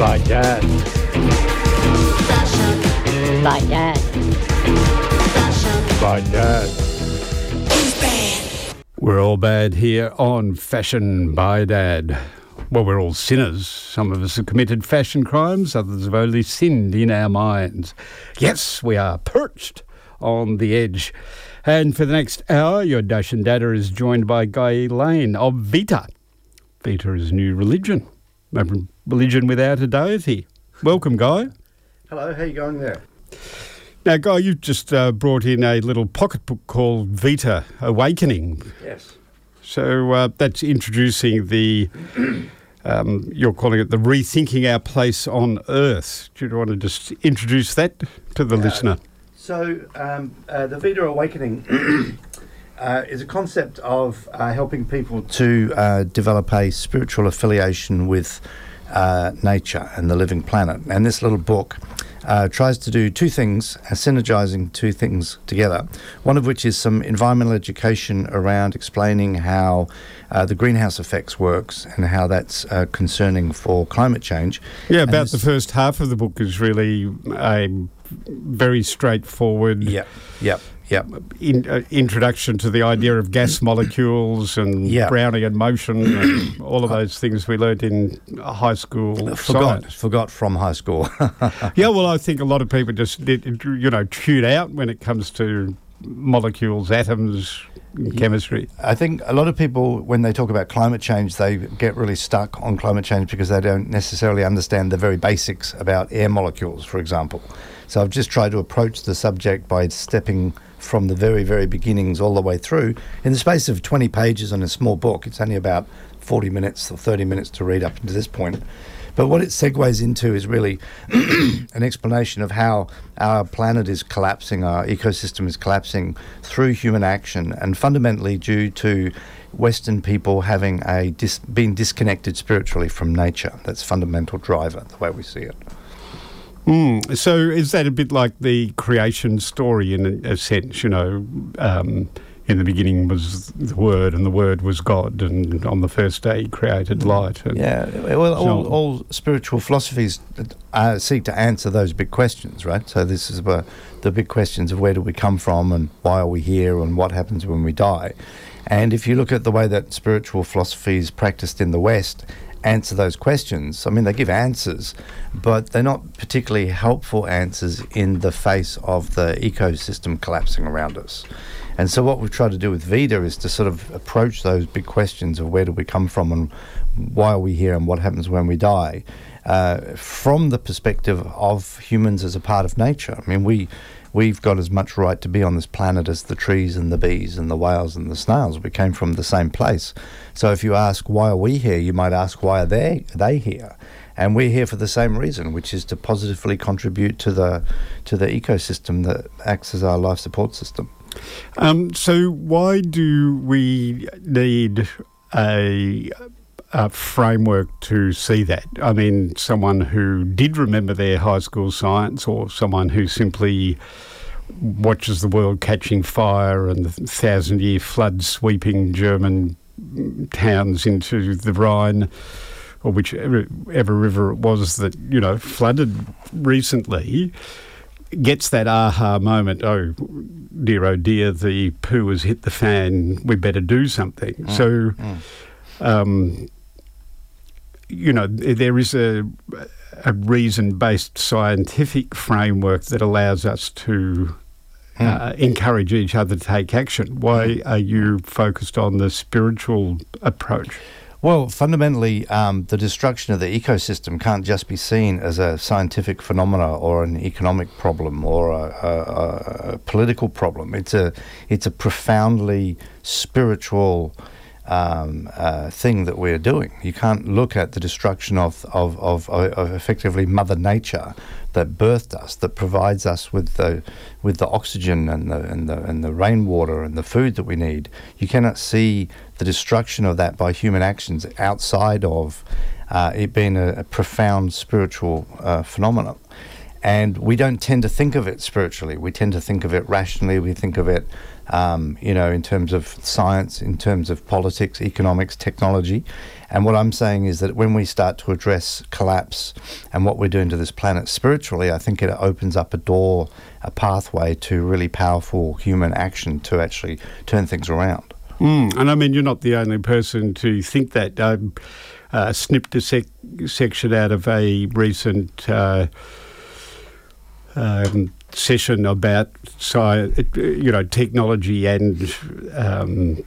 By Dad. By Dad. By Dad. We're all bad here on Fashion by Dad. Well, we're all sinners. Some of us have committed fashion crimes, others have only sinned in our minds. Yes, we are perched on the edge. And for the next hour, your Dash and Dada is joined by Guy Lane of Vita. Vita is new religion, religion without a deity. Welcome, Guy. Hello, how you going there? Now, Guy, you've just uh, brought in a little pocketbook called Vita Awakening. Yes. So uh, that's introducing the, um, you're calling it the rethinking our place on Earth. Do you want to just introduce that to the listener? So, um, uh, the Vita Awakening uh, is a concept of uh, helping people to uh, develop a spiritual affiliation with uh, nature and the living planet. And this little book uh, tries to do two things, uh, synergizing two things together. One of which is some environmental education around explaining how uh, the greenhouse effects works and how that's uh, concerning for climate change. Yeah, about the first half of the book is really a very straightforward Yep, yep, yep. in, uh, introduction to the idea of gas molecules and Yeah. Brownian and motion and all of those things we learnt in high school Forgot, science. forgot from high school. Yeah, well, I think a lot of people just, did- you know, tune out when it comes to molecules, atoms, chemistry. I think a lot of people, when they talk about climate change, they get really stuck on climate change because they don't necessarily understand the very basics about air molecules, for example. So I've just tried to approach the subject by stepping from the very, very beginnings all the way through in the space of 20 pages on a small book. It's only about 40 minutes or 30 minutes to read up to this point. But what it segues into is really an explanation of how our planet is collapsing, our ecosystem is collapsing through human action, and fundamentally due to Western people having a dis- disconnected spiritually from nature. That's fundamental driver, the way we see it. Mm. So is that a bit like the creation story in a, sense? You know, um, in the beginning was the Word, and the Word was God, and on the first day He created light. And Yeah, well, all, all spiritual philosophies uh, seek to answer those big questions, right? So this is about the big questions of where do we come from and why are we here and what happens when we die. And if you look at the way that spiritual philosophies practiced in the West answer those questions, I mean, they give answers, but they're not particularly helpful answers in the face of the ecosystem collapsing around us. And so, what we've tried to do with Vita is to sort of approach those big questions of where do we come from and why are we here and what happens when we die uh, from the perspective of humans as a part of nature. I mean, we. We've got as much right to be on this planet as the trees and the bees and the whales and the snails. We came from the same place. So if you ask why are we here, you might ask why are they they here? And we're here for the same reason, which is to positively contribute to the to the ecosystem that acts as our life support system. Um, so why do we need a, a framework to see that? I mean, someone who did remember their high school science, or someone who simply watches the world catching fire and the thousand year flood sweeping German towns into the Rhine. Or whichever ever river it was that you know flooded recently, gets that aha moment. Oh, dear, oh dear, the poo has hit the fan. We better do something. So, um, you know, there is a a reason based scientific framework that allows us to. Uh, encourage each other to take action. Why are you focused on the spiritual approach? Well, fundamentally, um, the destruction of the ecosystem can't just be seen as a scientific phenomena or an economic problem or a, a, a political problem. It's a it's a profoundly spiritual um, uh, thing that we're doing. You can't look at the destruction of, of, of, of effectively Mother Nature that birthed us, that provides us with the with the oxygen and the and the and the rainwater and the food that we need. You cannot see the destruction of that by human actions outside of uh, it being a, a profound spiritual uh, phenomenon. And we don't tend to think of it spiritually. We tend to think of it rationally. We think of it um, you know, in terms of science, in terms of politics, economics, technology. And what I'm saying is that when we start to address collapse and what we're doing to this planet spiritually, I think it opens up a door, a pathway to really powerful human action to actually turn things around. Mm, and I mean, you're not the only person to think that. I uh, snipped a sec- section out of a recent. Uh, um, session about science, you know, technology and um,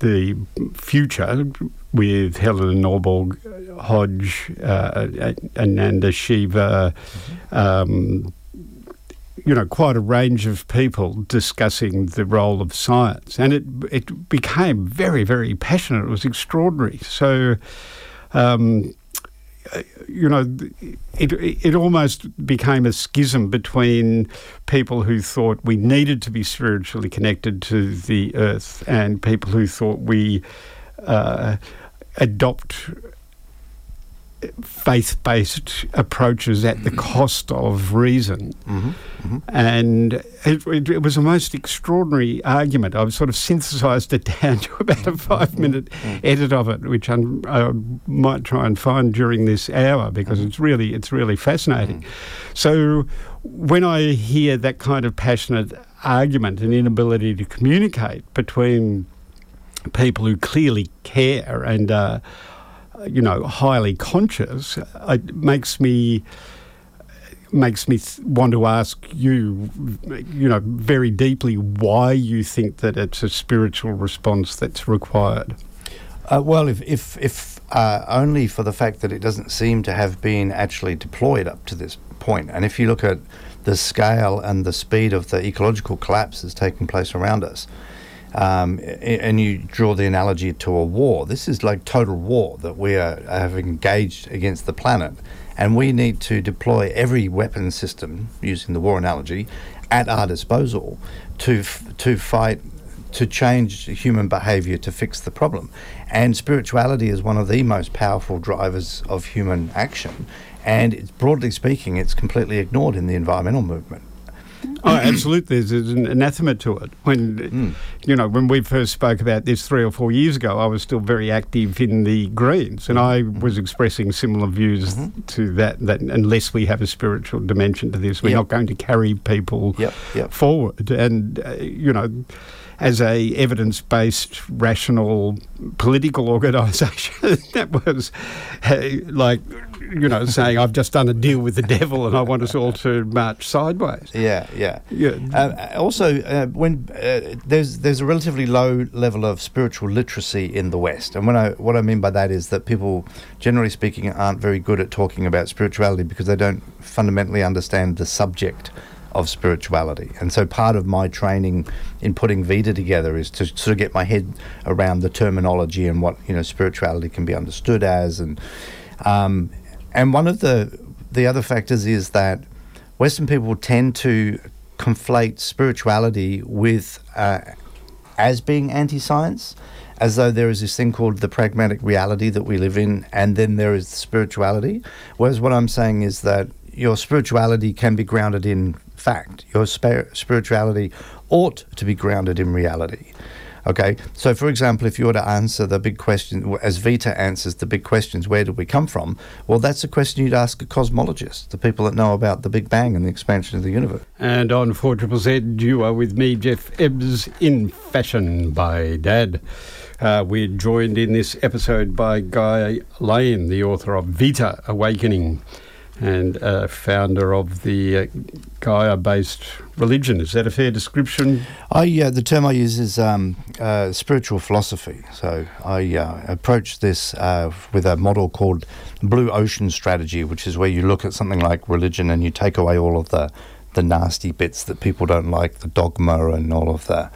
the future with Helena Norberg, Hodge, uh, Vandana Shiva, mm-hmm. um, you know, quite a range of people discussing the role of science, and it it became very very passionate. It was extraordinary. So. Um, you know, it, it almost became a schism between people who thought we needed to be spiritually connected to the earth and people who thought we uh, adopt faith based approaches at the cost of reason. Mm-hmm, mm-hmm. And it, it, it, was a most extraordinary argument. I've sort of synthesized it down to about a five mm-hmm. minute mm-hmm. edit of it, which I'm, i might try and find during this hour because mm-hmm. it's really it's really fascinating. Mm-hmm. So when I hear that kind of passionate argument and inability to communicate between people who clearly care and uh, you know, highly conscious, it makes me makes me want to ask you, you know, very deeply why you think that it's a spiritual response that's required. Uh, well, if if, if uh, only for the fact that it doesn't seem to have been actually deployed up to this point, and if you look at the scale and the speed of the ecological collapse that's taking place around us, um, and you draw the analogy to a war. This is like total war that we are, have engaged against the planet, and we need to deploy every weapon system, using the war analogy, at our disposal to to fight to change human behavior to fix the problem. And spirituality is one of the most powerful drivers of human action. And broadly speaking, it's completely ignored in the environmental movement. Oh, absolutely. There's an anathema to it. When mm. you know, when we first spoke about this three or four years ago, I was still very active in the Greens, and I mm-hmm. was expressing similar views mm-hmm. to that. That unless we have a spiritual dimension to this, we're yep. not going to carry people yep. Yep. forward. And uh, you know as a evidence-based, rational political organisation that was uh, like you know saying I've just done a deal with the devil and I want us all to march sideways. Yeah, yeah, yeah. Uh, also, uh, when uh, there's there's a relatively low level of spiritual literacy in the West, and when I what I mean by that is that people, generally speaking, aren't very good at talking about spirituality because they don't fundamentally understand the subject of spirituality. And so part of my training in putting Vita together is to sort of get my head around the terminology and what you know spirituality can be understood as. And um, and one of the the other factors is that Western people tend to conflate spirituality with uh, as being anti-science as though there is this thing called the pragmatic reality that we live in, and then there is spirituality. Whereas what I'm saying is that your spirituality can be grounded in fact. Your spirituality ought to be grounded in reality. Okay, so for example, if you were to answer the big question, as Vita answers the big questions, where did we come from? Well, that's a question you'd ask a cosmologist, the people that know about the Big Bang and the expansion of the universe. And on 4 Z, you are with me, Geoff Ebbs, in Fashion by Dad. Uh, we're joined in this episode by Guy Lane, the author of Vita Awakening and uh, founder of the uh, Gaia-based religion. Is that a fair description? I uh, the term I use is um, uh, spiritual philosophy. So I uh, approach this uh, with a model called Blue Ocean Strategy, which is where you look at something like religion and you take away all of the the nasty bits that people don't like, the dogma and all of the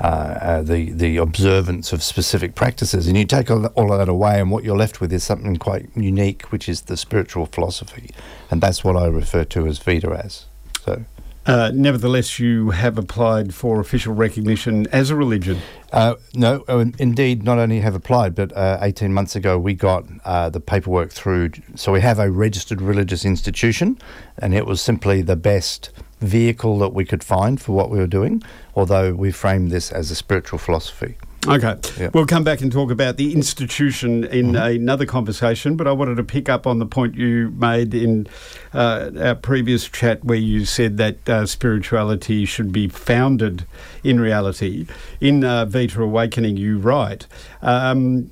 uh, uh, the the observance of specific practices, and you take all, all of that away, and what you're left with is something quite unique, which is the spiritual philosophy, and that's what I refer to as Vita as. So. Uh, nevertheless, you have applied for official recognition as a religion. Uh, no, uh, indeed, not only have applied, but uh, 18 months ago we got uh, the paperwork through. So we have a registered religious institution, and it was simply the best vehicle that we could find for what we were doing, although we framed this as a spiritual philosophy. Okay. Yep. We'll come back and talk about the institution in mm-hmm. another conversation, but I wanted to pick up on the point you made in uh, our previous chat where you said that uh, spirituality should be founded in reality. In uh, Vita Awakening, you write. Um,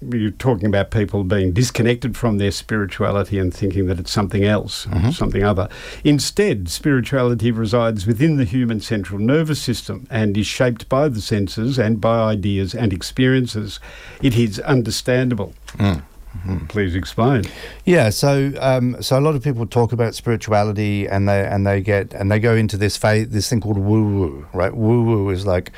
you're talking about people being disconnected from their spirituality and thinking that it's something else, mm-hmm. something other. Instead, spirituality resides within the human central nervous system and is shaped by the senses and by ideas and experiences. It is understandable. Mm. Mm-hmm. Please explain. Yeah, so um, so a lot of people talk about spirituality, and they and they get and they go into this phase, this thing called woo woo, right? Woo woo is like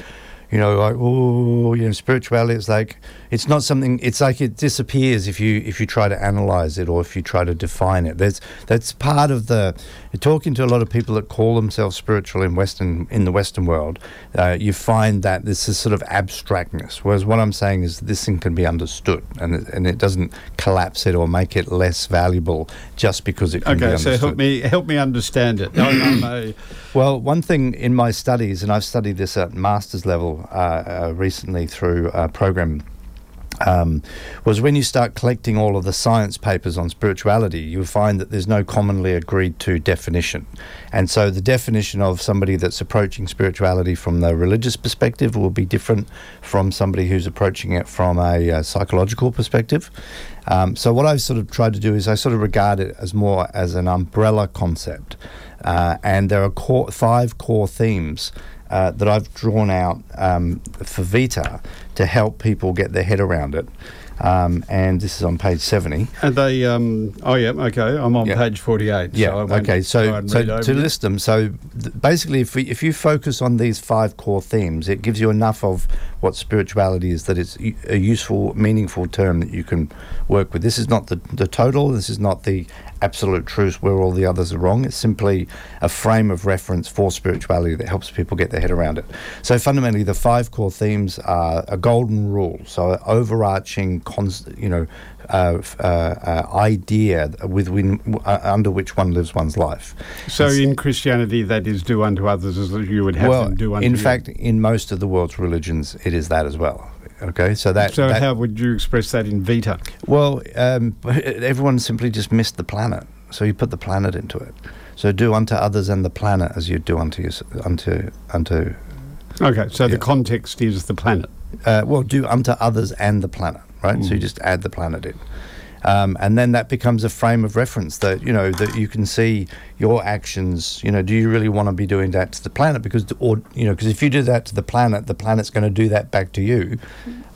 you know, like oh, you know, spirituality is like it's not something. It's like it disappears if you if you try to analyze it or if you try to define it. There's that's part of the talking to a lot of people that call themselves spiritual in Western in the Western world. Uh, you find that this is sort of abstractness. Whereas what I'm saying is this thing can be understood and it, and it doesn't collapse it or make it less valuable just because it can okay, be understood. Okay, so help me help me understand it. a... Well, one thing in my studies, and I've studied this at master's level uh, uh, recently through a program um, was when you start collecting all of the science papers on spirituality, you'll find that there's no commonly agreed to definition. And so the definition of somebody that's approaching spirituality from the religious perspective will be different from somebody who's approaching it from a uh, psychological perspective. Um, so what I've sort of tried to do is I sort of regard it as more as an umbrella concept. Uh, and there are core, five core themes uh, that I've drawn out um, for Vita to help people get their head around it. Um, and this is on page 70. And they, um, oh yeah, okay, I'm on page 48. Yeah, so okay, so, so to list them, so th- basically if, we, if you focus on these five core themes, it gives you enough of what spirituality is that it's a useful, meaningful term that you can work with. This is not the, the total, this is not the absolute truth where all the others are wrong. It's simply a frame of reference for spirituality that helps people get their head around it. So fundamentally, the five core themes are a golden rule, so an overarching, you know, idea with uh, under which one lives one's life. So it's, in Christianity, that is do unto others as you would have well, them do unto in you. fact, in most of the world's religions, it is that as well. Okay, so that. So that, how would you express that in Vita? Well, um, everyone simply just missed the planet, so you put the planet into it. So do unto others and the planet as you do unto you, unto unto. Okay, so yeah. the context is the planet. Uh, well, do unto others and the planet, right? Mm. So you mm. just add the planet in. Um, and then that becomes a frame of reference that you know that you can see your actions. You know, do you really want to be doing that to the planet? Because, or you know, because if you do that to the planet, the planet's going to do that back to you.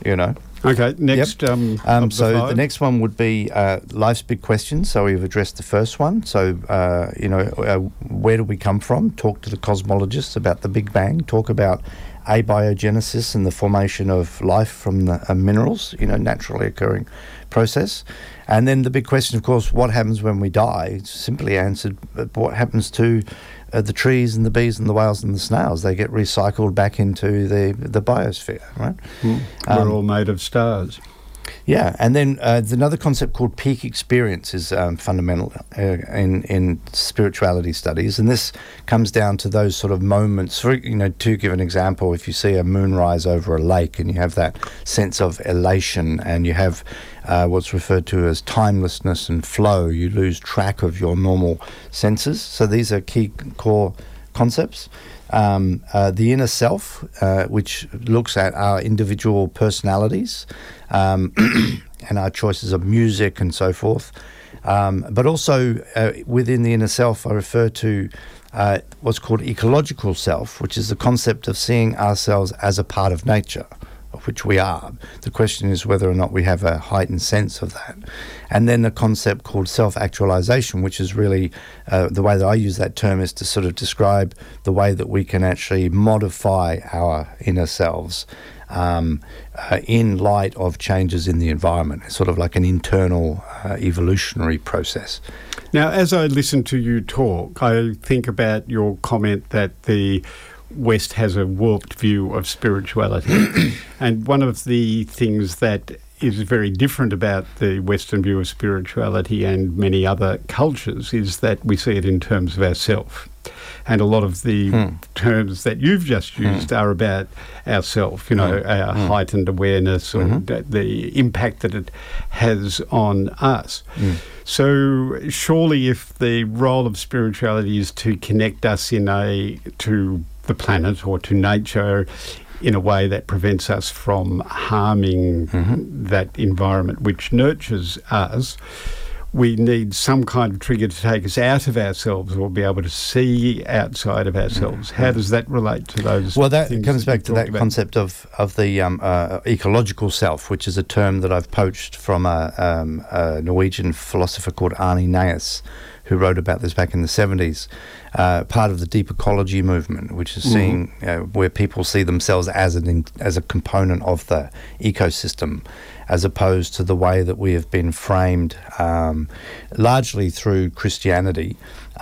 You know. Okay. Next. Yep. Um, um, so the, the, next one would be uh, life's big questions. So we've addressed the first one. So uh, you know, uh, where do we come from? Talk to the cosmologists about the Big Bang. Talk about abiogenesis and the formation of life from the uh, minerals. You know, naturally occurring process. And then the big question, of course, what happens when we die? It's simply answered, what happens to uh, the trees and the bees and the whales and the snails? They get recycled back into the, the biosphere, right? Mm. We're um, all made of stars. Yeah, and then uh, another concept called peak experience is um, fundamental uh, in in spirituality studies, and this comes down to those sort of moments. For you know, to give an example, if you see a moonrise over a lake and you have that sense of elation, and you have uh, what's referred to as timelessness and flow, you lose track of your normal senses. So these are key core concepts. Um, uh, the inner self, uh, which looks at our individual personalities um, and our choices of music and so forth. Um, but also uh, within the inner self, I refer to uh, what's called ecological self, which is the concept of seeing ourselves as a part of nature of which we are. The question is whether or not we have a heightened sense of that. And then the concept called self actualization, which is really uh, the way that I use that term is to sort of describe the way that we can actually modify our inner selves. Um, uh, in light of changes in the environment, it's sort of like an internal uh, evolutionary process. Now, as I listen to you talk, I think about your comment that the West has a warped view of spirituality. and one of the things that is very different about the Western view of spirituality and many other cultures is that we see it in terms of ourself. And a lot of the hmm. terms that you've just hmm. used hmm. are about ourself, you know, hmm. our heightened awareness or mm-hmm. the impact that it has on us. So surely if the role of spirituality is to connect us in a to the planet or to nature in a way that prevents us from harming mm-hmm. that environment which nurtures us, we need some kind of trigger to take us out of ourselves or be able to see outside of ourselves. Mm-hmm. How does that relate to those? Well, that comes that back to that about? concept of of the um, uh, ecological self, which is a term that I've poached from a, um, a Norwegian philosopher called Arne Naess who wrote about this back in the 70s, uh, part of the deep ecology movement, which is mm-hmm. seeing uh, where people see themselves as an in, as a component of the ecosystem, as opposed to the way that we have been framed, um, largely through Christianity.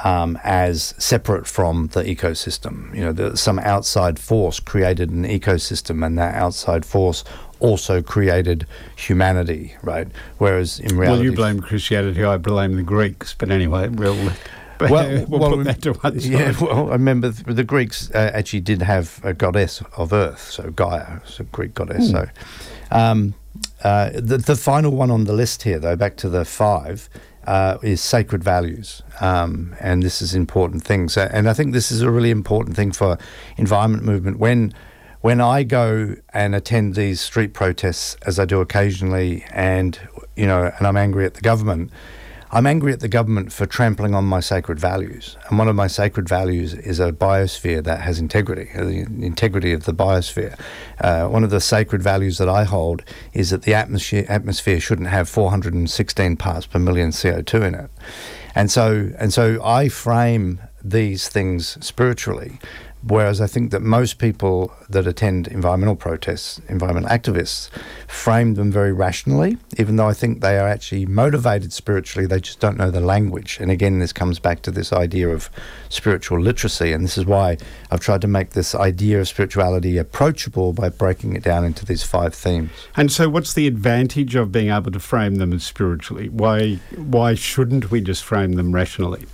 Um, as separate from the ecosystem. You know, the, some outside force created an ecosystem, and that outside force also created humanity, right? Whereas in reality, well, you blame Christianity, I blame the Greeks. But anyway, we'll. Well, we'll, well, put that to one side. Yeah, well, I remember the Greeks uh, actually did have a goddess of earth, so Gaia, so Greek goddess. Mm. So, um, uh, the the final one on the list here, though, back to the five, uh, is sacred values, um, and this is important things. And I think this is a really important thing for environment movement when when I go and attend these street protests, as I do occasionally, and you know, and I'm angry at the government, I'm angry at the government for trampling on my sacred values. And one of my sacred values is a biosphere that has integrity, the integrity of the biosphere. Uh, one of the sacred values that I hold is that the atmosphere, atmosphere shouldn't have 416 parts per million CO2 in it. And so, and so I frame these things spiritually Whereas I think that most people that attend environmental protests, environmental activists, frame them very rationally, even though I think they are actually motivated spiritually, they just don't know the language. And again, this comes back to this idea of spiritual literacy. And this is why I've tried to make this idea of spirituality approachable by breaking it down into these five themes. And so, what's the advantage of being able to frame them as spiritually? Why, why shouldn't we just frame them rationally?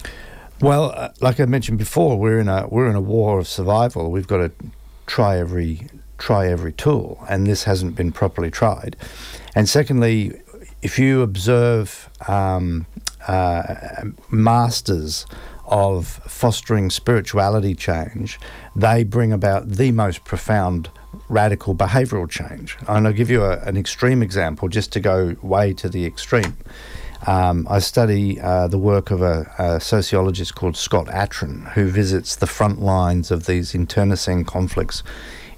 Well, uh, like I mentioned before, we're in a we're in a war of survival. We've got to try every try every tool, and this hasn't been properly tried. And secondly, if you observe um, uh, masters of fostering spirituality change, they bring about the most profound radical behavioural change. And I'll give you a, an extreme example just to go way to the extreme. Um, I study uh, the work of a, a, sociologist called Scott Atran, who visits the front lines of these internecine conflicts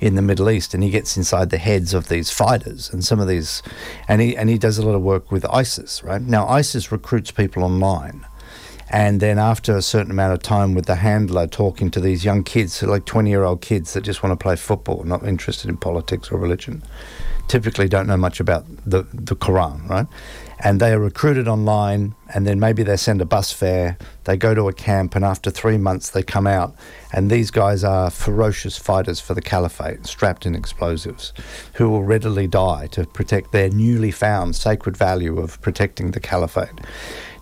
in the Middle East, and he gets inside the heads of these fighters and some of these, and he and he does a lot of work with ISIS. Right now, ISIS recruits people online. And then after a certain amount of time with the handler talking to these young kids, like 20 year old kids that just want to play football, not interested in politics or religion, typically don't know much about the, the Quran, right? And they are recruited online and then maybe they send a bus fare. They go to a camp and after three months they come out and these guys are ferocious fighters for the caliphate strapped in explosives who will readily die to protect their newly found sacred value of protecting the caliphate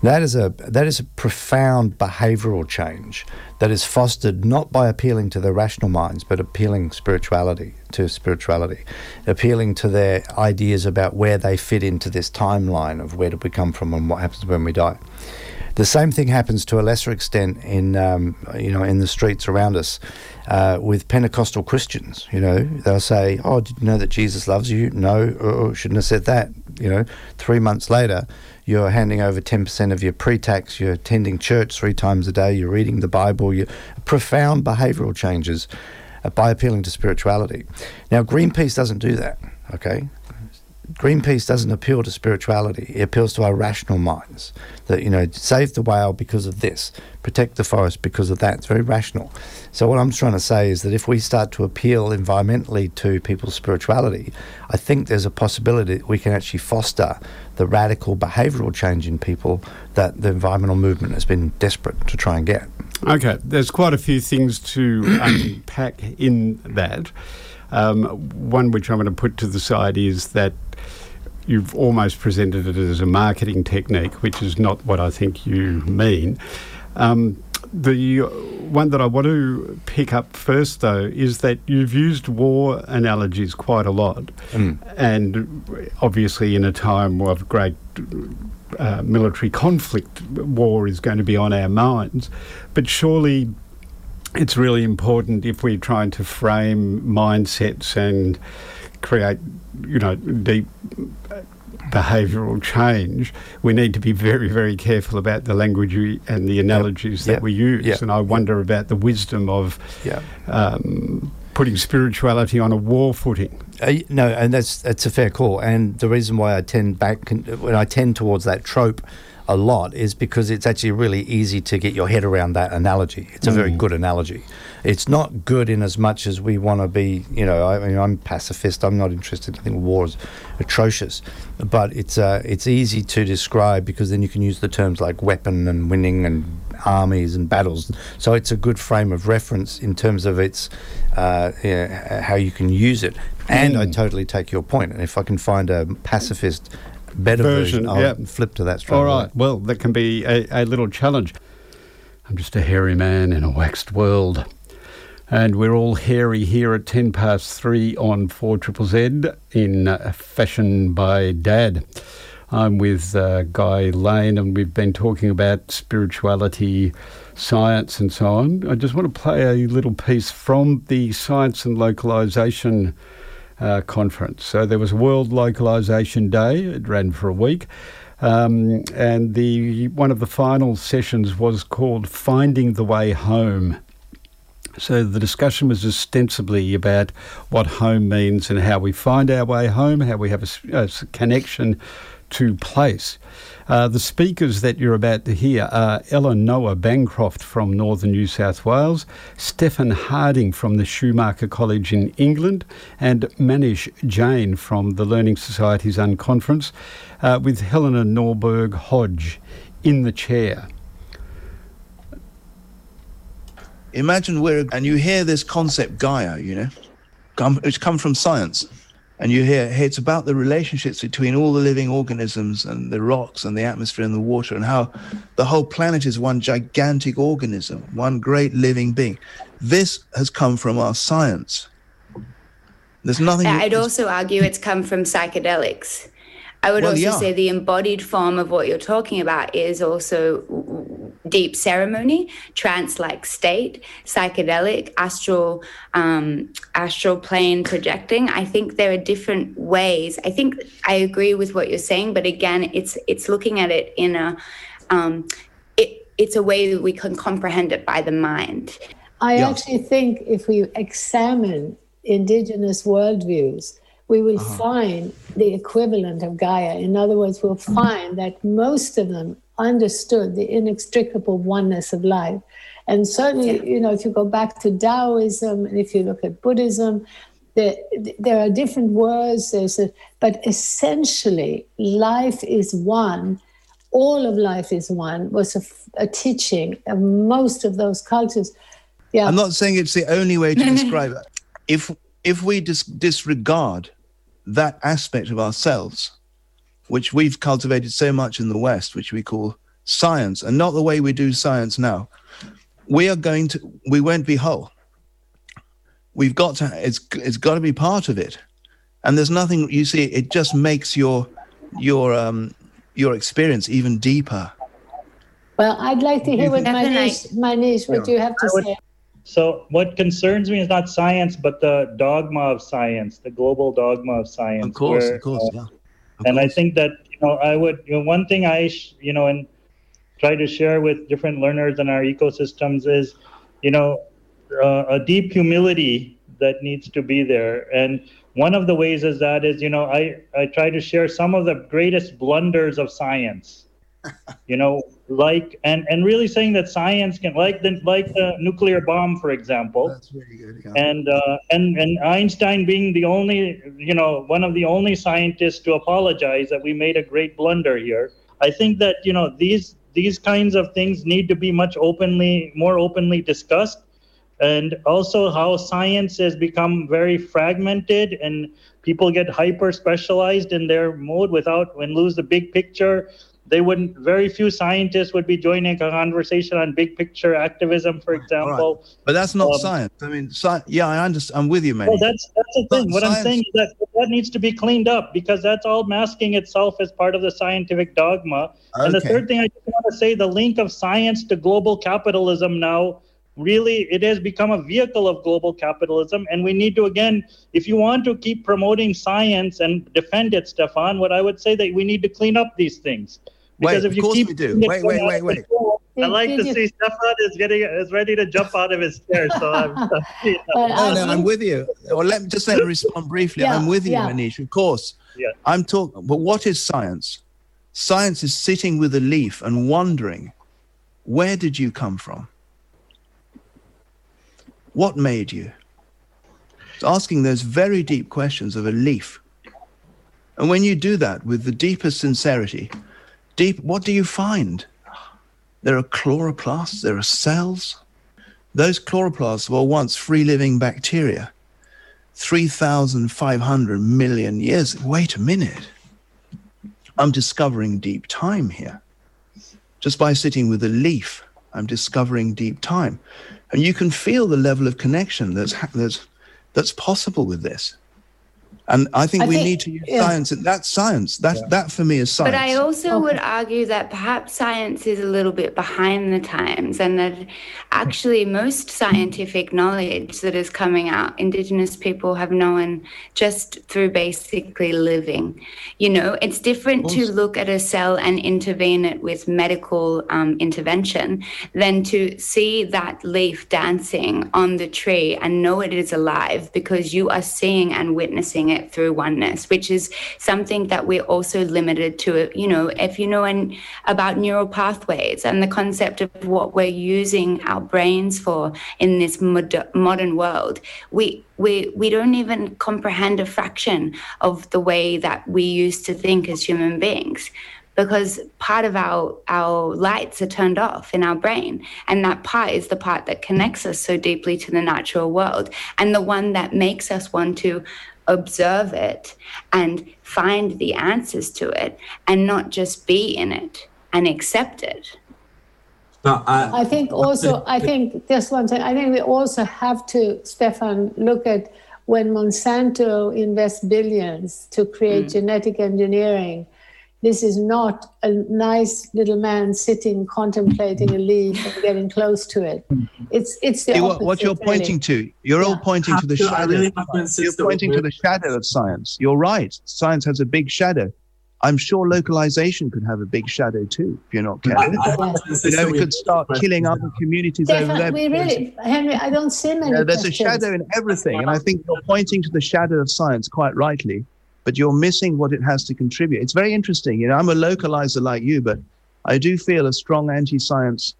that is a that is a profound behavioural change that is fostered not by appealing to their rational minds, but appealing spirituality to spirituality, appealing to their ideas about where they fit into this timeline of where do we come from and what happens when we die. The same thing happens to a lesser extent in um, you know in the streets around us uh, with Pentecostal Christians. You know they'll say, "Oh, did you know that Jesus loves you?" No, oh, shouldn't have said that. You know, three months later, you're handing over 10% of your pre-tax, you're attending church three times a day, you're reading the Bible, you profound behavioral changes by appealing to spirituality. Now, Greenpeace doesn't do that, okay? Greenpeace doesn't appeal to spirituality. It appeals to our rational minds. That, you know, save the whale because of this, protect the forest because of that. It's very rational. So, what I'm trying to say is that if we start to appeal environmentally to people's spirituality, I think there's a possibility that we can actually foster the radical behavioural change in people that the environmental movement has been desperate to try and get. Okay, there's quite a few things to unpack in that. Um, one which I'm going to put to the side is that you've almost presented it as a marketing technique, which is not what I think you mean. Um, the one that I want to pick up first, though, is that you've used war analogies quite a lot, mm. and obviously in a time of great uh, military conflict, war is going to be on our minds. But surely it's really important if we're trying to frame mindsets and create, you know, deep behavioural change, we need to be very, very careful about the language and the analogies yep. that we use. Yep. And I wonder about the wisdom of yep. um, putting spirituality on a war footing. Uh, no, and that's that's a fair call. And the reason why I tend back when I tend towards that trope a lot is because it's actually really easy to get your head around that analogy. It's a mm. very good analogy. It's not good in as much as we want to be. You know, I mean, I'm pacifist. I'm not interested. I think war is atrocious, but it's uh, it's easy to describe because then you can use the terms like weapon and winning and armies and battles. So it's a good frame of reference in terms of its uh, yeah, how you can use it. And mm. I totally take your point. And if I can find a pacifist better version, version I'll yep. flip to that straight All right. Away. Well, that can be a, a little challenge. I'm just a hairy man in a waxed world. And we're all hairy here at 10 past 3 on 4 Triple Z in uh, Fashion by Dad. I'm with uh, Guy Lane, and we've been talking about spirituality, science, and so on. I just want to play a little piece from the Science and Localization uh, conference. So there was World Localization Day. It ran for a week. Um, and the one of the final sessions was called Finding the Way Home. So the discussion was ostensibly about what home means and how we find our way home, how we have a, a connection to place. Uh, the speakers that you're about to hear are Ella Noah Bancroft from Northern New South Wales, Stephan Harding from the Schumacher College in England, and Manish Jain from the Learning Societies Unconference, uh, with Helena Norberg Hodge in the chair. Imagine we're, and you hear this concept Gaia, you know, come, it's come from science and you hear hey, it's about the relationships between all the living organisms and the rocks and the atmosphere and the water and how the whole planet is one gigantic organism one great living being. This has come from our science. There's nothing i'd also argue it's come from psychedelics. I would well, also yeah. say the embodied form of what you're talking about is also deep ceremony, trance-like state, psychedelic, astral, um, astral plane projecting. I think there are different ways. I think I agree with what you're saying, but again, it's it's looking at it in a um, it, it's a way that we can comprehend it by the mind. I yeah. actually think if we examine indigenous worldviews, we will uh-huh. find the equivalent of Gaia. In other words, we'll find that most of them understood the inextricable oneness of life. And certainly, yeah. you know, if you go back to Taoism and if you look at Buddhism, there, there are different words, there's a, but essentially, life is one. All of life is one was a, a teaching of most of those cultures. Yeah. I'm not saying it's the only way to describe it. If if we dis- disregard that aspect of ourselves, which we've cultivated so much in the West, which we call science, and not the way we do science now, we are going to, we won't be whole. We've got to, it's, it's got to be part of it. And there's nothing, you see, it just makes your, your, um, your experience even deeper. Well, I'd like to hear what Manish, my niece, what you have to say. So, what concerns me is not science, but the dogma of science, the global dogma of science. Of course, where, of course, uh, yeah and I think that you know I would you know one thing I you know and try to share with different learners in our ecosystems is you know uh, a deep humility that needs to be there. And one of the ways is that is you know I I try to share some of the greatest blunders of science. You know like and and really saying that science can like the like the nuclear bomb for example that's very good yeah. and uh, and and einstein being the only you know one of the only scientists to apologize that we made a great blunder here i think that you know these these kinds of things need to be much openly, more openly discussed. And also how science has become very fragmented and people get hyper specialized in their mode without and lose the big picture they wouldn't very few scientists would be joining a conversation on big picture activism for example right. but that's not um, science i mean sci- yeah i understand i'm with you man well, that's that's the thing what science. i'm saying is that that needs to be cleaned up because that's all masking itself as part of the scientific dogma okay. and the third thing i just want to say the link of science to global capitalism now really it has become a vehicle of global capitalism and we need to again if you want to keep promoting science and defend it stephan what i would say that we need to clean up these things because wait, if you keep we do. Wait, wait, wait, wait. I like to see Stephan is getting is ready to jump out of his chair. So I'm. You know. no, no, I'm with you. Well, let me just let me respond briefly. Yeah, I'm with you, yeah. Manish. Of course. Yeah. I'm talking. But what is science? Science is sitting with a leaf and wondering, where did you come from? What made you? It's asking those very deep questions of a leaf. And when you do that with the deepest sincerity, deep, what do you find? There are chloroplasts, there are cells. Those chloroplasts were once free living bacteria. 3,500 million years. Wait a minute. I'm discovering deep time here. Just by sitting with a leaf, I'm discovering deep time. And you can feel the level of connection that's, that's, that's possible with this. And I think I we think, need to use yeah. science. That's science. That yeah. that for me is science. But I also okay. would argue that perhaps science is a little bit behind the times, and that actually most scientific knowledge that is coming out, Indigenous people have known just through basically living. You know, it's different to look at a cell and intervene it with medical um, intervention than to see that leaf dancing on the tree and know it is alive because you are seeing and witnessing it it through oneness, which is something that we're also limited to. You know, if you know an, about neural pathways and the concept of what we're using our brains for in this mod- modern world, we we we don't even comprehend a fraction of the way that we used to think as human beings because part of our our lights are turned off in our brain and that part is the part that connects us so deeply to the natural world and the one that makes us want to observe it and find the answers to it and not just be in it and accept it. No, I, I think also, I think just one thing, I think we also have to, Stephan, look at when Monsanto invests billions to create mm. genetic engineering this is not a nice little man sitting contemplating a leaf and getting close to it. Hmm. It's it's the opposite, what you're pointing to. You're yeah. all pointing to the shadow. Really you're pointing to the shadow of science. You're right. Science has a big shadow. I'm sure localization could have a big shadow too, if you're not careful. you know, we could start killing other communities Definitely, over there. We really, Henry, I don't see many. Yeah, there's questions. a shadow in everything, and I think you're pointing to the shadow of science quite rightly but you're missing what it has to contribute. It's very interesting. You know, I'm a localizer like you, but I do feel a strong anti-science,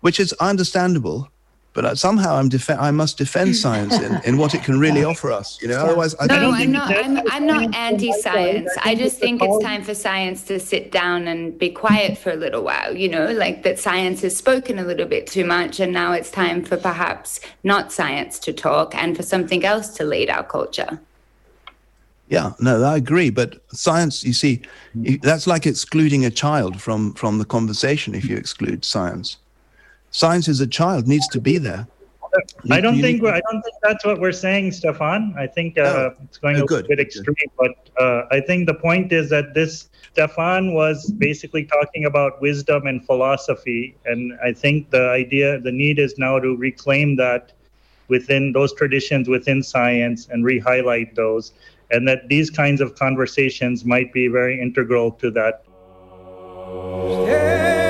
which is understandable. But somehow I'm def- I must defend science in, in what it can really offer us. You know, otherwise I no, don't. No, I'm not. I'm, I'm not anti-science. I just think it's time for science to sit down and be quiet for a little while. You know, like that science has spoken a little bit too much, and now it's time for perhaps not science to talk and for something else to lead our culture. Yeah, no, I agree. But science, you see, that's like excluding a child from from the conversation. If you exclude science, science is a child needs to be there. I don't you think I don't think that's what we're saying, Stephan. I think uh, oh, it's going a bit extreme, good. but uh, I think the point is that this Stephan was basically talking about wisdom and philosophy, and I think the idea, the need is now to reclaim that within those traditions within science and re-highlight those and that these kinds of conversations might be very integral to that. Yeah.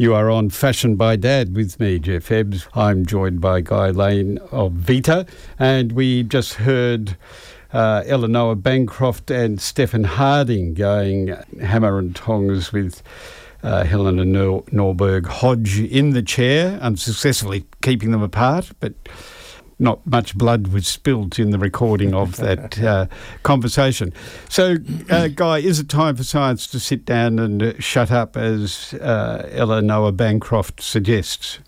You are on Fashion by Dad with me, Geoff Ebbs. I'm joined by Guy Lane of Vita, and we just heard uh, Ella Noah Bancroft and Stephen Harding going hammer and tongs with uh, Helena Nor- Norberg Hodge in the chair, unsuccessfully keeping them apart, but not much blood was spilled in the recording of that uh, conversation. So, uh, Guy, is it time for science to sit down and shut up, as uh, Ella Noah Bancroft suggests?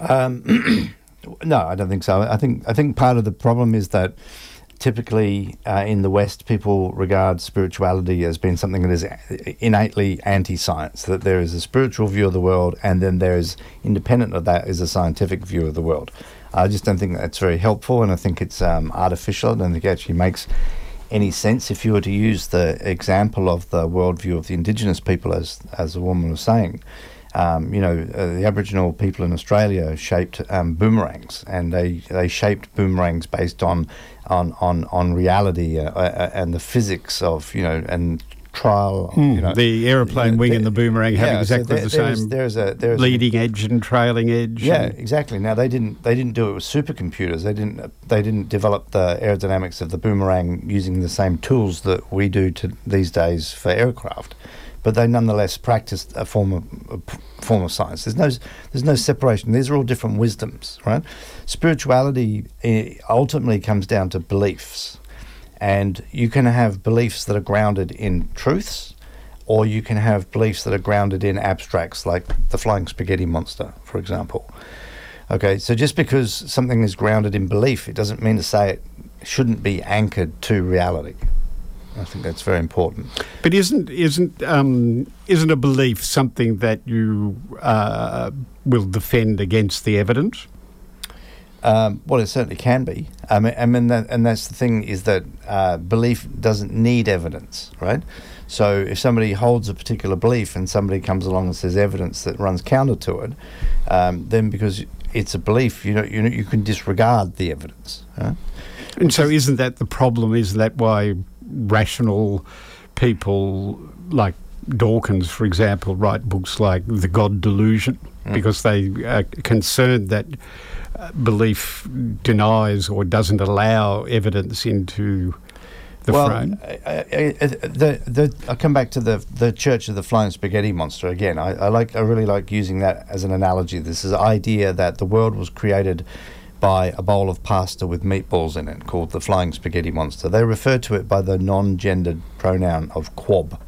Um, no, I don't think so. I think I think part of the problem is that typically uh, in the West, people regard spirituality as being something that is innately anti-science. That there is a spiritual view of the world, and then there is independent of that is a scientific view of the world. I just don't think that's very helpful, and I think it's um, artificial. I don't think it actually makes any sense if you were to use the example of the worldview of the indigenous people, as as the woman was saying. Um, you know, uh, the Aboriginal people in Australia shaped um, boomerangs, and they, they shaped boomerangs based on on on on reality uh, uh, and the physics of you know and trial. Mm, you know, the aeroplane wing the, and the boomerang have exactly so there, the same. There's, there's a there's leading a, edge and trailing edge. Yeah, exactly. Now they didn't they didn't do it with supercomputers. They didn't they didn't develop the aerodynamics of the boomerang using the same tools that we do to these days for aircraft. But they nonetheless practiced a form of a form of science. There's no there's no separation. These are all different wisdoms, right? Spirituality eh, ultimately comes down to beliefs and you can have beliefs that are grounded in truths, or you can have beliefs that are grounded in abstracts, like the flying spaghetti monster, for example. Okay, so just because something is grounded in belief, it doesn't mean to say it shouldn't be anchored to reality. I think that's very important. But isn't isn't um, isn't a belief something that you uh, will defend against the evidence? Um, well, it certainly can be. I mean, I mean that, and that's the thing is that uh, belief doesn't need evidence, right? So if somebody holds a particular belief and somebody comes along and says evidence that runs counter to it, um, then because it's a belief, you know, you know, you can disregard the evidence. Huh? And so, isn't that the problem? Isn't that why rational people like Dawkins, for example, write books like The God Delusion mm. because they are concerned that belief denies or doesn't allow evidence into the well, frame? I, I, the, the, I come back to the the Church of the Flying Spaghetti Monster again. I, I like I really like using that as an analogy. This is the idea that the world was created by a bowl of pasta with meatballs in it called the Flying Spaghetti Monster. They refer to it by the non-gendered pronoun of quab.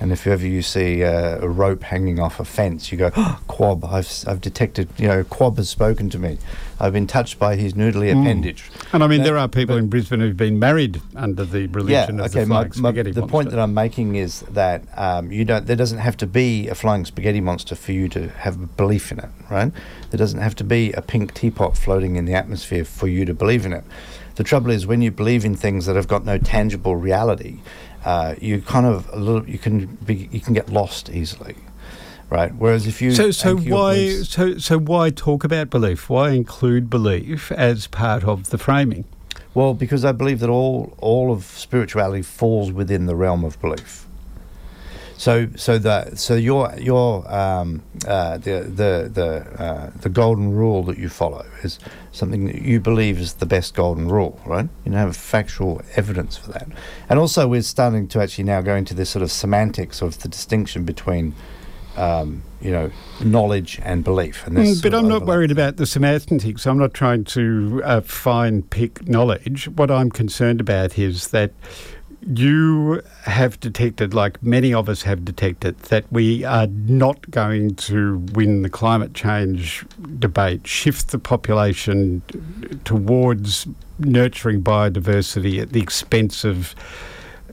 And if ever you see uh, a rope hanging off a fence, you go, oh, Quab, I've, I've detected, you know, Quab has spoken to me. I've been touched by his noodly mm. appendage. And I mean, there are people in Brisbane who've been married under the religion yeah, of okay, the flying my, spaghetti my, The point that I'm making is that um, you don't, there doesn't have to be a flying spaghetti monster for you to have a belief in it, right? There doesn't have to be a pink teapot floating in the atmosphere for you to believe in it. The trouble is when you believe in things that have got no tangible reality, uh, you kind of a little you can be you can get lost easily right? Whereas if you so so why beliefs, so so why talk about belief? Why include belief as part of the framing? Well because i believe that all all of spirituality falls within the realm of belief so, so the so your your um, uh, the the the uh, the golden rule that you follow is something that you believe is the best golden rule, right? You don't have factual evidence for that, and also we're starting to actually now go into this sort of semantics of the distinction between. Um, you know, knowledge and belief. And mm, but I'm not worried about the semantics. I'm not trying to uh, fine pick knowledge. What I'm concerned about is that you have detected, like many of us have detected, that we are not going to win the climate change debate, shift the population towards nurturing biodiversity at the expense of,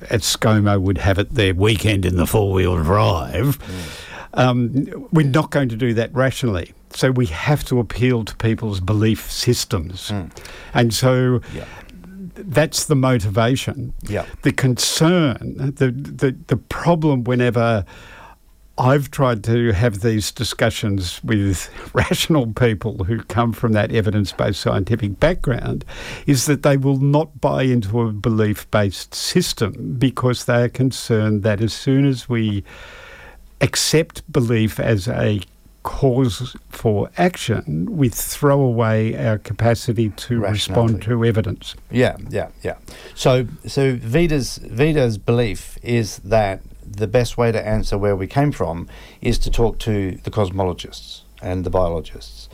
as ScoMo would have it, their weekend in the four wheel drive. Mm. Um, we're not going to do that rationally. So we have to appeal to people's belief systems. Mm. And so yeah that's the motivation. Yeah. The concern, the, the, the problem whenever I've tried to have these discussions with rational people who come from that evidence based scientific background is that they will not buy into a belief based system because they are concerned that as soon as we accept belief as a cause for action, we throw away our capacity to respond to evidence. Yeah, yeah, yeah. So, so Vida's Vida's belief is that the best way to answer where we came from is to talk to the cosmologists and the biologists,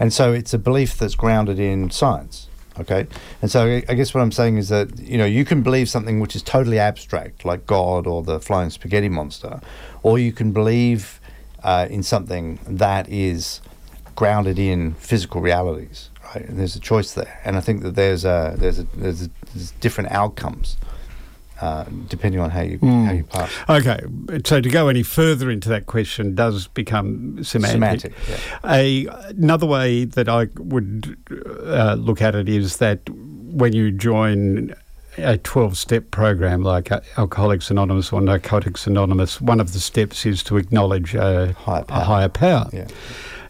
and so it's a belief that's grounded in science. Okay, and so I guess what I'm saying is that you know you can believe something which is totally abstract, like God or the flying spaghetti monster, or you can believe uh, in something that is grounded in physical realities. Right, and there's a choice there, and I think that there's a there's a, there's, a, there's different outcomes. Uh, depending on how you mm. how you pass. Okay, so to go any further into that question does become semantic. semantic yeah. A another way that I would uh, look at it is that when you join a 12 step program like Alcoholics Anonymous or Narcotics Anonymous, one of the steps is to acknowledge a higher power. A higher power. Yeah.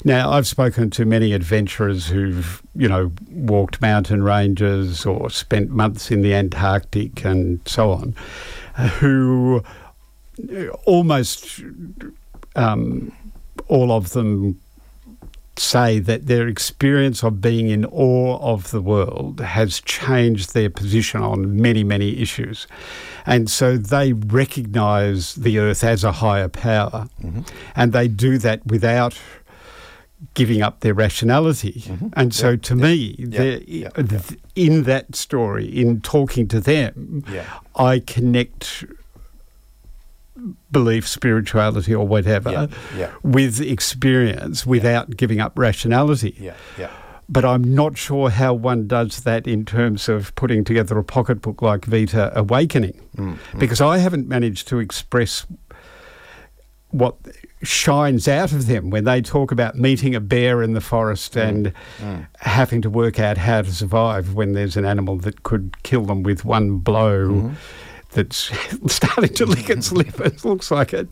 Now, I've spoken to many adventurers who've, you know, walked mountain ranges or spent months in the Antarctic and so on, who almost um, all of them say that their experience of being in awe of the world has changed their position on many, many issues. And so they recognize the earth as a higher power, mm-hmm. and they do that without giving up their rationality. Mm-hmm. And so, to me, in that story, in talking to them, I connect belief, spirituality, or whatever with experience without giving up rationality. Yeah, yeah but I'm not sure how one does that in terms of putting together a pocketbook like Vita Awakening, mm-hmm. because I haven't managed to express what shines out of them when they talk about meeting a bear in the forest mm. and mm. having to work out how to survive when there's an animal that could kill them with one blow. Mm-hmm. That's starting to lick its lip. It looks like it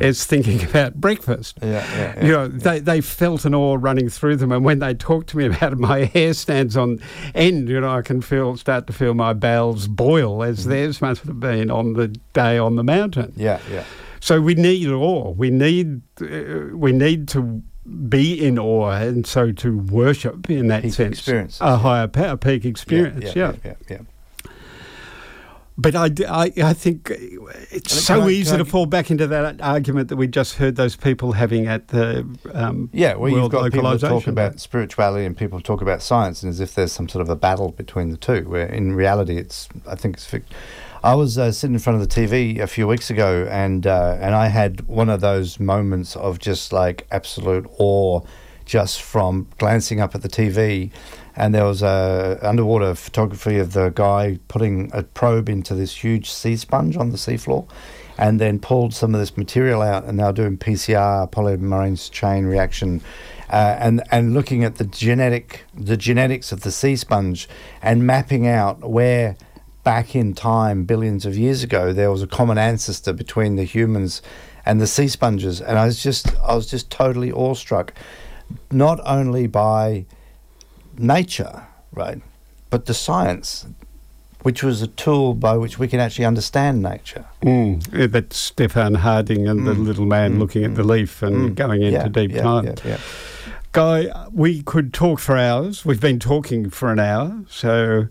is thinking about breakfast. Yeah, yeah, yeah, you know, they, they felt an awe running through them, and when they talk to me about it, my hair stands on end. You know, I can feel start to feel my bowels boil, as mm-hmm. theirs must have been on the day on the mountain. Yeah, yeah. So we need awe. We need uh, we need to be in awe, and so to worship in that peak sense, a higher power, peak experience. Yeah, yeah, yeah. But I, I, I think it's so I, easy to fall back into that argument that we just heard those people having at the um, yeah. Well, you've got people talk about spirituality and people talk about science, and as if there's some sort of a battle between the two. Where in reality, it's I think it's I was uh, sitting in front of the TV a few weeks ago, and uh, and I had one of those moments of just like absolute awe, just from glancing up at the TV, and there was a underwater photography of the guy putting a probe into this huge sea sponge on the seafloor, and then pulled some of this material out, and were doing PCR polymerase chain reaction. Uh, and and looking at the genetic the genetics of the sea sponge and mapping out where back in time, billions of years ago, there was a common ancestor between the humans and the sea sponges, and I was just I was just totally awestruck, not only by nature, right, but the science, which was a tool by which we can actually understand nature. Mm, that's Stephan Harding and mm. the little man mm. looking at the leaf and mm. going into yeah, deep yeah, time. Yeah, Guy, we could talk for hours. We've been talking for an hour, so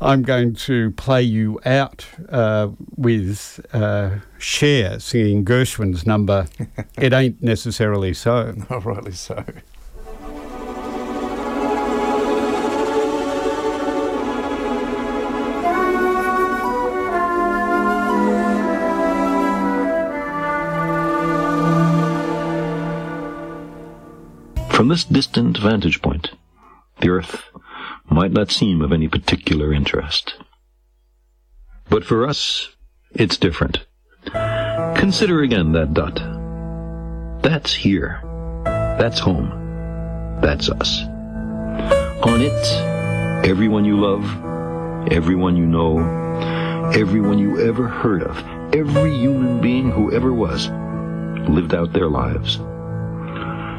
I'm going to play you out uh, with uh, Cher singing Gershwin's number, It Ain't Necessarily So. Not rightly so. From this distant vantage point, the Earth might not seem of any particular interest. But for us, it's different. Consider again that dot. That's here. That's home. That's us. On it, everyone you love, everyone you know, everyone you ever heard of, every human being who ever was, lived out their lives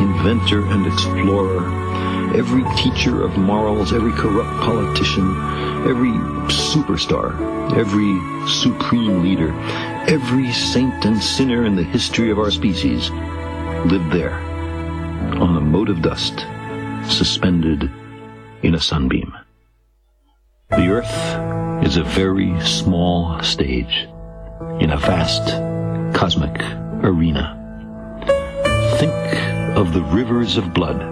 inventor and explorer, every teacher of morals, every corrupt politician, every superstar, every supreme leader, every saint and sinner in the history of our species lived there on a mote of dust suspended in a sunbeam. The earth is a very small stage in a vast cosmic arena. Think of the rivers of blood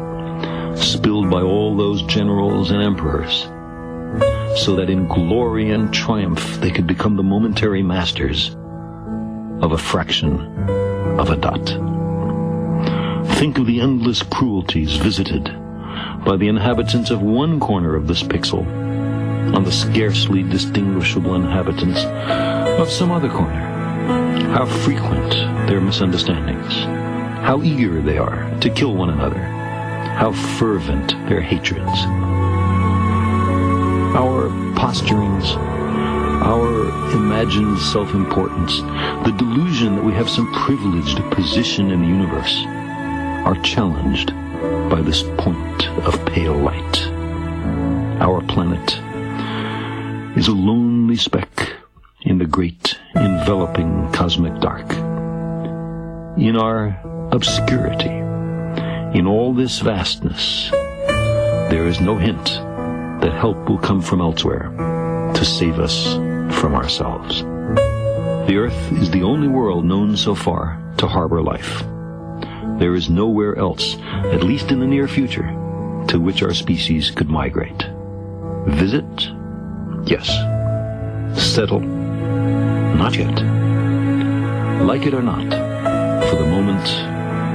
spilled by all those generals and emperors, so that in glory and triumph they could become the momentary masters of a fraction of a dot. Think of the endless cruelties visited by the inhabitants of one corner of this pixel on the scarcely distinguishable inhabitants of some other corner. How frequent their misunderstandings, how eager they are to kill one another, how fervent their hatreds. Our posturings, our imagined self-importance, the delusion that we have some privileged position in the universe, are challenged by this point of pale light. Our planet is a lonely speck in the great enveloping cosmic dark. In our obscurity, in all this vastness, there is no hint that help will come from elsewhere to save us from ourselves. The Earth is the only world known so far to harbor life. There is nowhere else, at least in the near future, to which our species could migrate. Visit? Yes. Settle? Not yet. Like it or not, for the moment,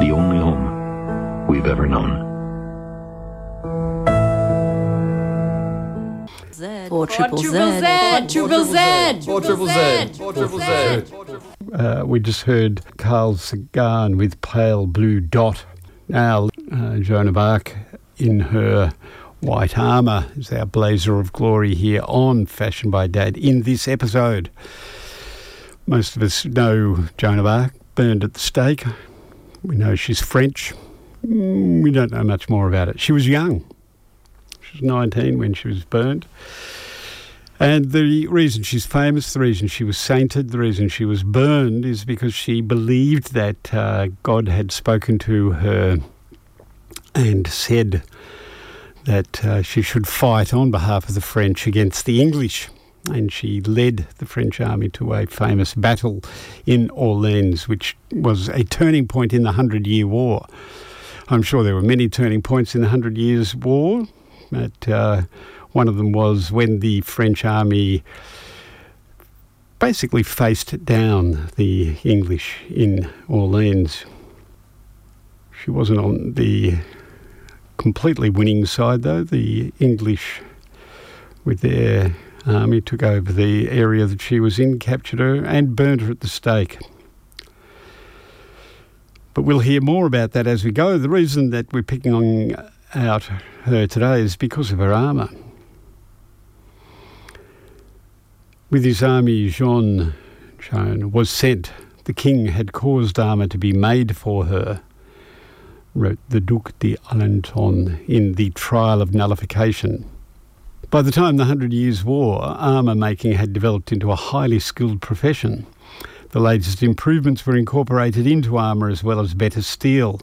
the only home we've ever known. Four triple Z. Four triple Z. Four triple Z. Four triple Z. Uh, we just heard Carl Sagan with Pale Blue Dot. Now, uh, Joan of Arc in her white armour is our blazer of glory here on Fashion by Dad in this episode. Most of us know Joan of Arc, burned at the stake. We know she's French. Mm, we don't know much more about it. She was young. She was 19 when she was burned. And the reason she's famous, the reason she was sainted, the reason she was burned is because she believed that uh, God had spoken to her and said that uh, she should fight on behalf of the French against the English. And she led the French army to a famous battle in Orleans, which was a turning point in the Hundred Year War. I'm sure there were many turning points in the Hundred Years' War, but uh, one of them was when the French army basically faced down the English in Orleans. She wasn't on the completely winning side, though. The English, with their army, took over the area that she was in, captured her, and burned her at the stake. But we'll hear more about that as we go. The reason that we're picking on uh, out her today is because of her armour. With his army, Jean Joan was sent. The king had caused armour to be made for her wrote the Duc d'Alençon in The Trial of Nullification. By the time the Hundred Years' War, armour making had developed into a highly skilled profession. The latest improvements were incorporated into armour as well as better steel.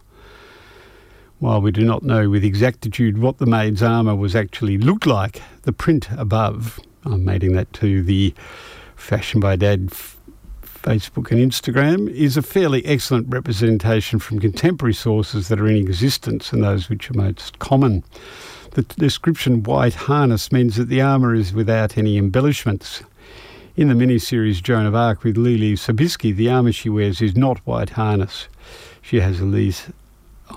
While we do not know with exactitude what the maid's armour was actually looked like, the print above, I'm mating that to the Fashion by Dad Facebook and Instagram is a fairly excellent representation from contemporary sources that are in existence and those which are most common. The description white harness means that the armour is without any embellishments. In the miniseries Joan of Arc with Leelee Sobieski, the armour she wears is not white harness. She has a lys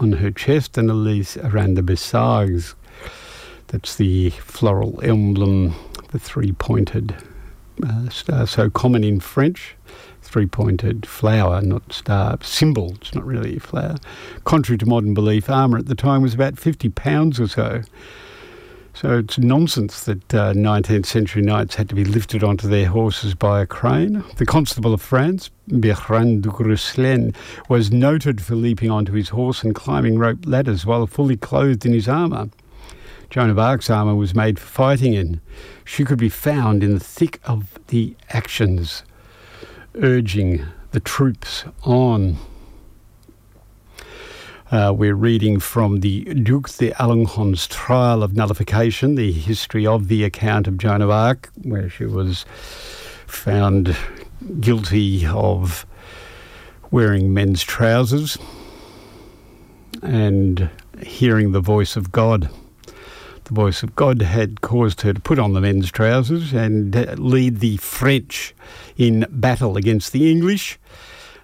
on her chest and a lys around the besags. That's the floral emblem, the three pointed uh, star, so common in French. Three pointed flower, not star, symbol, it's not really a flower. Contrary to modern belief, armour at the time was about 50 pounds or so. So it's nonsense that uh, 19th century knights had to be lifted onto their horses by a crane. The Constable of France, Bertrand de Guesclin, was noted for leaping onto his horse and climbing rope ladders while fully clothed in his armour. Joan of Arc's armour was made for fighting in. She could be found in the thick of the actions, urging the troops on. Uh, we're reading from the Duc Alencon's trial of nullification, the history of the account of Joan of Arc, where she was found guilty of wearing men's trousers and hearing the voice of God. The voice of God had caused her to put on the men's trousers and lead the French in battle against the English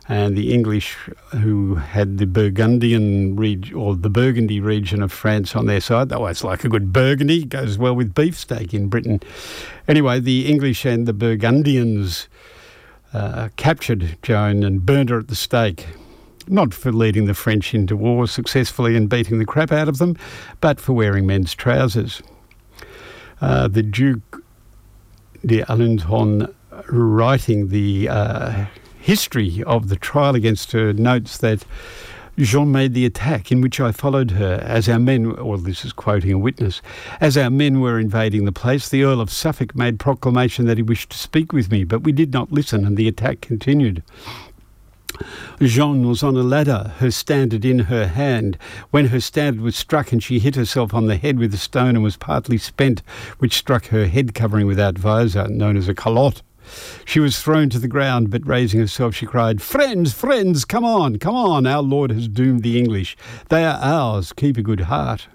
and the English, who had the Burgundian or the Burgundy region of France on their side. Though it's like a good Burgundy, goes well with beefsteak in Britain. Anyway, the English and the Burgundians uh, captured Joan and burned her at the stake. Not for leading the French into war successfully and beating the crap out of them, but for wearing men's trousers. Uh, the Duke d'Alençon writing the uh, history of the trial against her notes that Jean made the attack in which I followed her as our men, or this is quoting a witness, as our men were invading the place, the Earl of Suffolk made proclamation that he wished to speak with me, but we did not listen and the attack continued. Jean was on a ladder, her standard in her hand, when her standard was struck and she hit herself on the head with a stone and was partly spent, which struck her head covering without visor, known as a calotte. She was thrown to the ground, but raising herself, she cried, Friends, friends, come on, come on, our Lord has doomed the English. They are ours, keep a good heart.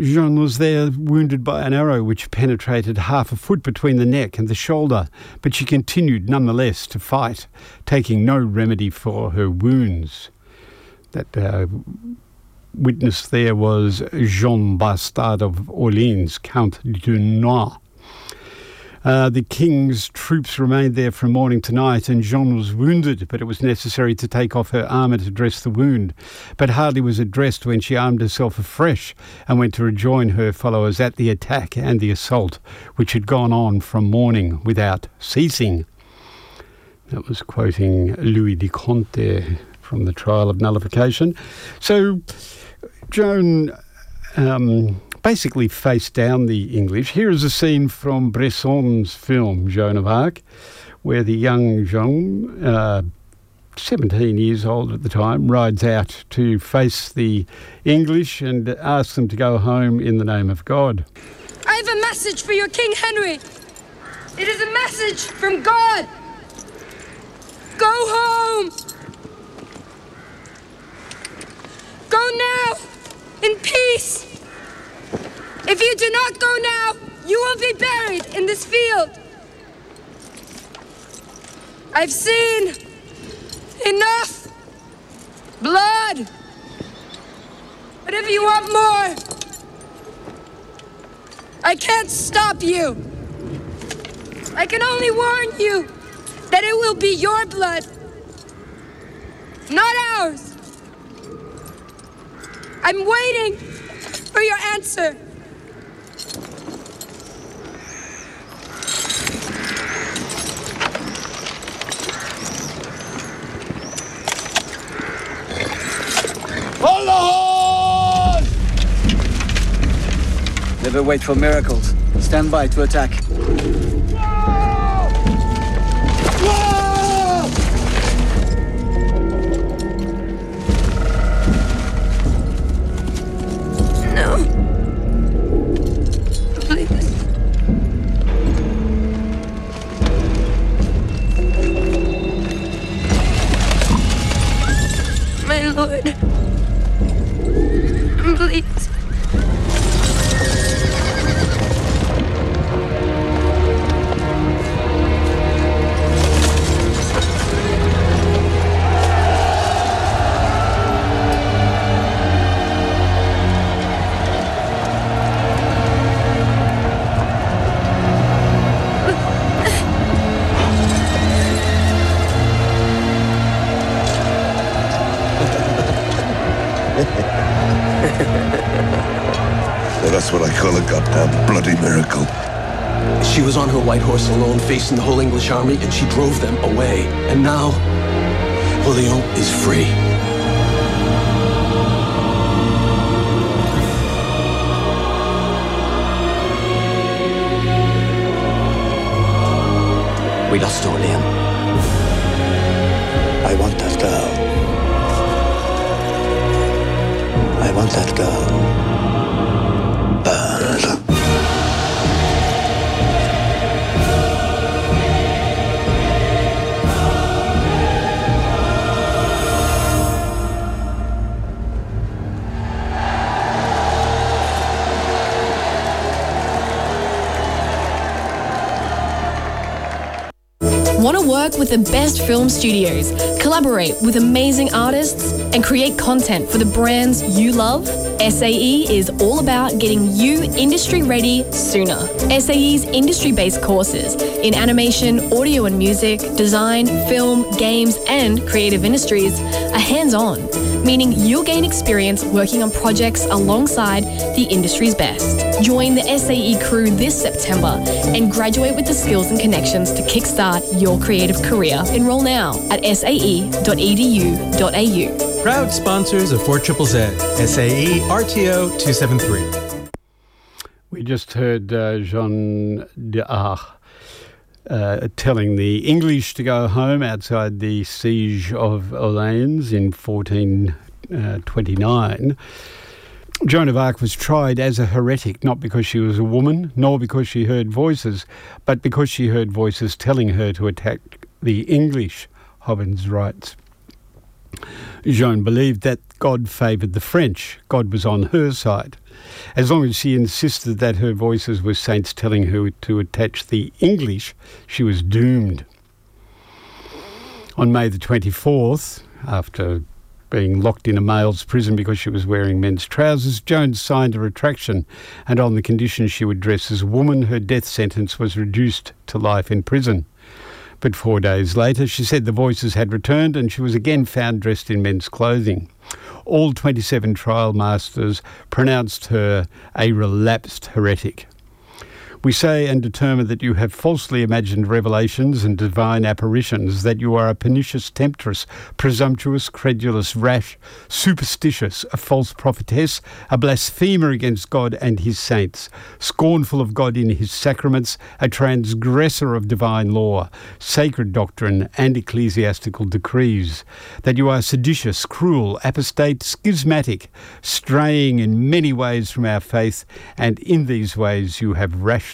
Jean was there wounded by an arrow which penetrated half a foot between the neck and the shoulder, but she continued nonetheless to fight, taking no remedy for her wounds. That uh, witness there was Jean Bastard of Orleans, Count de Noailles. Uh, the king's troops remained there from morning to night, and Jean was wounded, but it was necessary to take off her armour to dress the wound. But hardly was it dressed when she armed herself afresh and went to rejoin her followers at the attack and the assault, which had gone on from morning without ceasing. That was quoting Louis de Conte from the trial of nullification. So, Joan um, basically face down the English. Here is a scene from Bresson's film Joan of Arc, where the young Jean, uh, 17 years old at the time, rides out to face the English and asks them to go home in the name of God. I have a message for your King Henry. It is a message from God. Go home. Go now in peace. If you do not go now, you will be buried in this field. I've seen enough blood. But if you want more, I can't stop you. I can only warn you that it will be your blood, not ours. I'm waiting for your answer. Never wait for miracles. Stand by to attack. No. Please. My lord. Please. A bloody miracle. She was on her white horse alone, facing the whole English army, and she drove them away. And now, Julio is free. We lost Orleans. I want that girl. I want that girl. Work with the best film studios, collaborate with amazing artists, and create content for the brands you love? SAE is all about getting you industry ready sooner. SAE's industry based courses in animation, audio and music, design, film, games, and creative industries are hands on, meaning you'll gain experience working on projects alongside the industry's best. Join the SAE crew this September and graduate with the skills and connections to kickstart your creative career. Enroll now at sae.edu.au. Proud sponsors of 4 Triple Z, SAE RTO 273. We just heard uh, Jean d'Arc uh, telling the English to go home outside the siege of Orleans in 1429. Joan of Arc was tried as a heretic, not because she was a woman, nor because she heard voices, but because she heard voices telling her to attack the English Hobbins writes. Joan believed that God favoured the French. God was on her side. As long as she insisted that her voices were saints telling her to attach the English, she was doomed. On May the 24th, after being locked in a male's prison because she was wearing men's trousers, Jones signed a retraction, and on the condition she would dress as a woman, her death sentence was reduced to life in prison. But four days later, she said the voices had returned and she was again found dressed in men's clothing. All 27 trial masters pronounced her a relapsed heretic. We say and determine that you have falsely imagined revelations and divine apparitions, that you are a pernicious temptress, presumptuous, credulous, rash, superstitious, a false prophetess, a blasphemer against God and his saints, scornful of God in his sacraments, a transgressor of divine law, sacred doctrine, and ecclesiastical decrees, that you are seditious, cruel, apostate, schismatic, straying in many ways from our faith, and in these ways you have rashly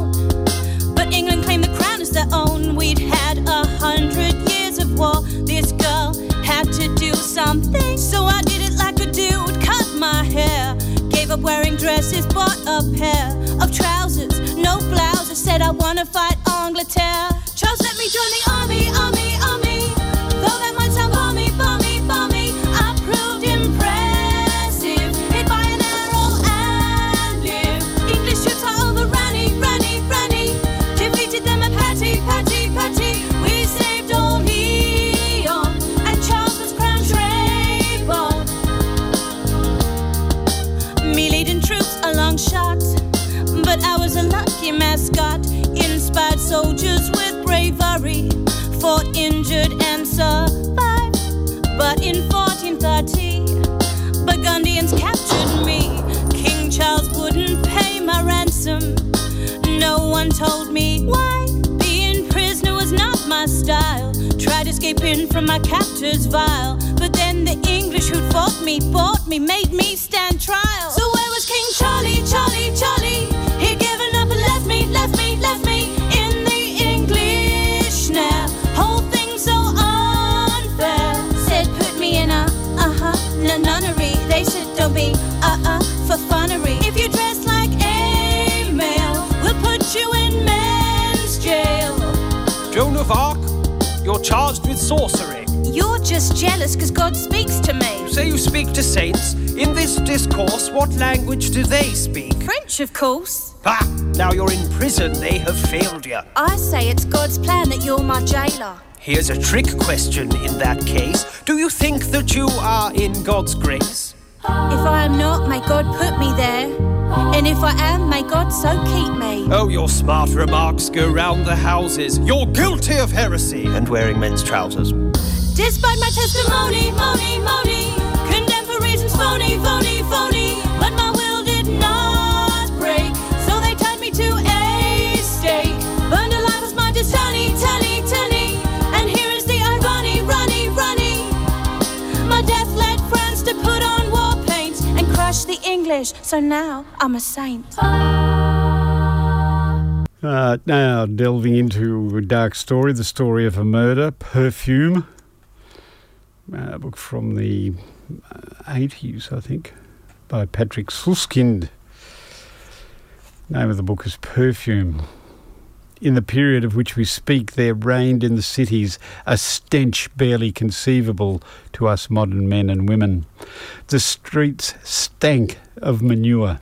wearing dresses, bought a pair of trousers, no blouses. Said I wanna fight Angleterre. Charles let me join the army, army. Told me why. Being prisoner was not my style. Tried escaping from my captors vile. But then the English who'd fought me, bought me, made me stand of Arc? You're charged with sorcery. You're just jealous because God speaks to me. You say you speak to saints. In this discourse, what language do they speak? French, of course. Ah, now you're in prison. They have failed you. I say it's God's plan that you're my jailer. Here's a trick question in that case. Do you think that you are in God's grace? If I am not, may God put me there. And if I am, may God so keep me. Oh, your smart remarks go round the houses. You're guilty of heresy and wearing men's trousers. Despite my testimony, money, money, condemned for reasons phony, phony, phony. English, so now I'm a saint. Uh, now, delving into a dark story, the story of a murder, Perfume, a book from the 80s, I think, by Patrick Suskind. Name of the book is Perfume. In the period of which we speak, there reigned in the cities a stench barely conceivable to us modern men and women. The streets stank of manure,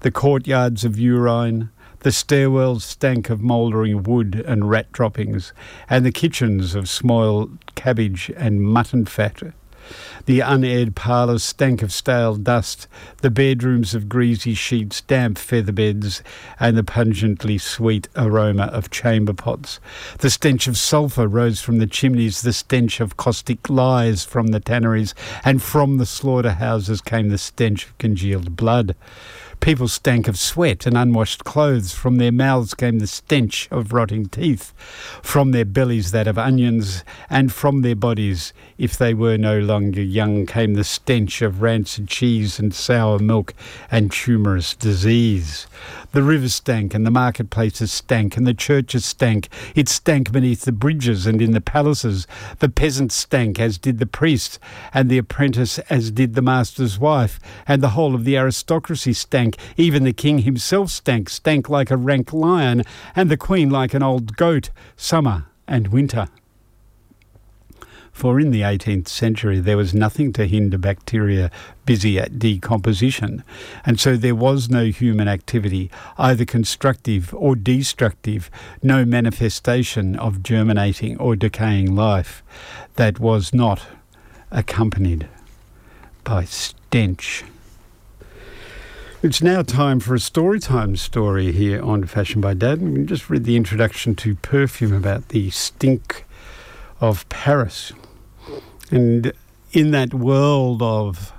the courtyards of urine, the stairwells stank of mouldering wood and rat droppings, and the kitchens of spoiled cabbage and mutton fat. The unaired parlours stank of stale dust, the bedrooms of greasy sheets, damp feather beds, and the pungently sweet aroma of chamber pots. The stench of sulphur rose from the chimneys, the stench of caustic lies from the tanneries, and from the slaughterhouses came the stench of congealed blood. People stank of sweat and unwashed clothes. From their mouths came the stench of rotting teeth. From their bellies that of onions. And from their bodies, if they were no longer young, came the stench of rancid cheese and sour milk and tumorous disease. The rivers stank, and the marketplaces stank, and the churches stank. It stank beneath the bridges and in the palaces. The peasants stank, as did the priest, and the apprentice, as did the master's wife, and the whole of the aristocracy stank. Even the king himself stank, stank like a rank lion, and the queen like an old goat, summer and winter. For in the 18th century there was nothing to hinder bacteria busy at decomposition, and so there was no human activity, either constructive or destructive, no manifestation of germinating or decaying life that was not accompanied by stench. It's now time for a story time story here on Fashion by Dad. We just read the introduction to Perfume about the stink of Paris. And in that world of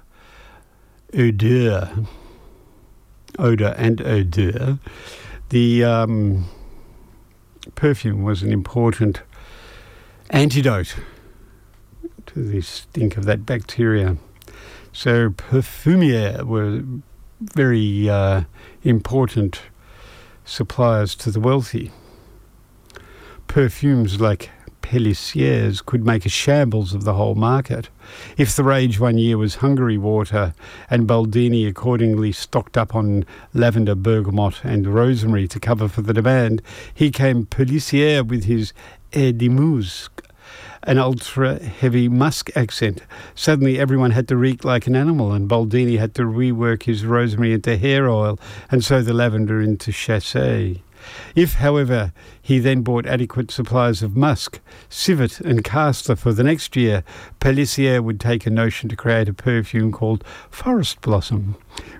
odeur, odor and odor, the um, perfume was an important antidote to the stink of that bacteria. So perfumiers were very uh, important suppliers to the wealthy. Perfumes like Pellissier's could make a shambles of the whole market. If the rage one year was Hungary water, and Baldini accordingly stocked up on lavender, bergamot, and rosemary to cover for the demand, he came Pellissier with his Air de Musc, an ultra heavy musk accent. Suddenly, everyone had to reek like an animal, and Baldini had to rework his rosemary into hair oil, and so the lavender into chassé. If, however, he then bought adequate supplies of musk, civet, and castor for the next year, Pellissier would take a notion to create a perfume called Forest Blossom,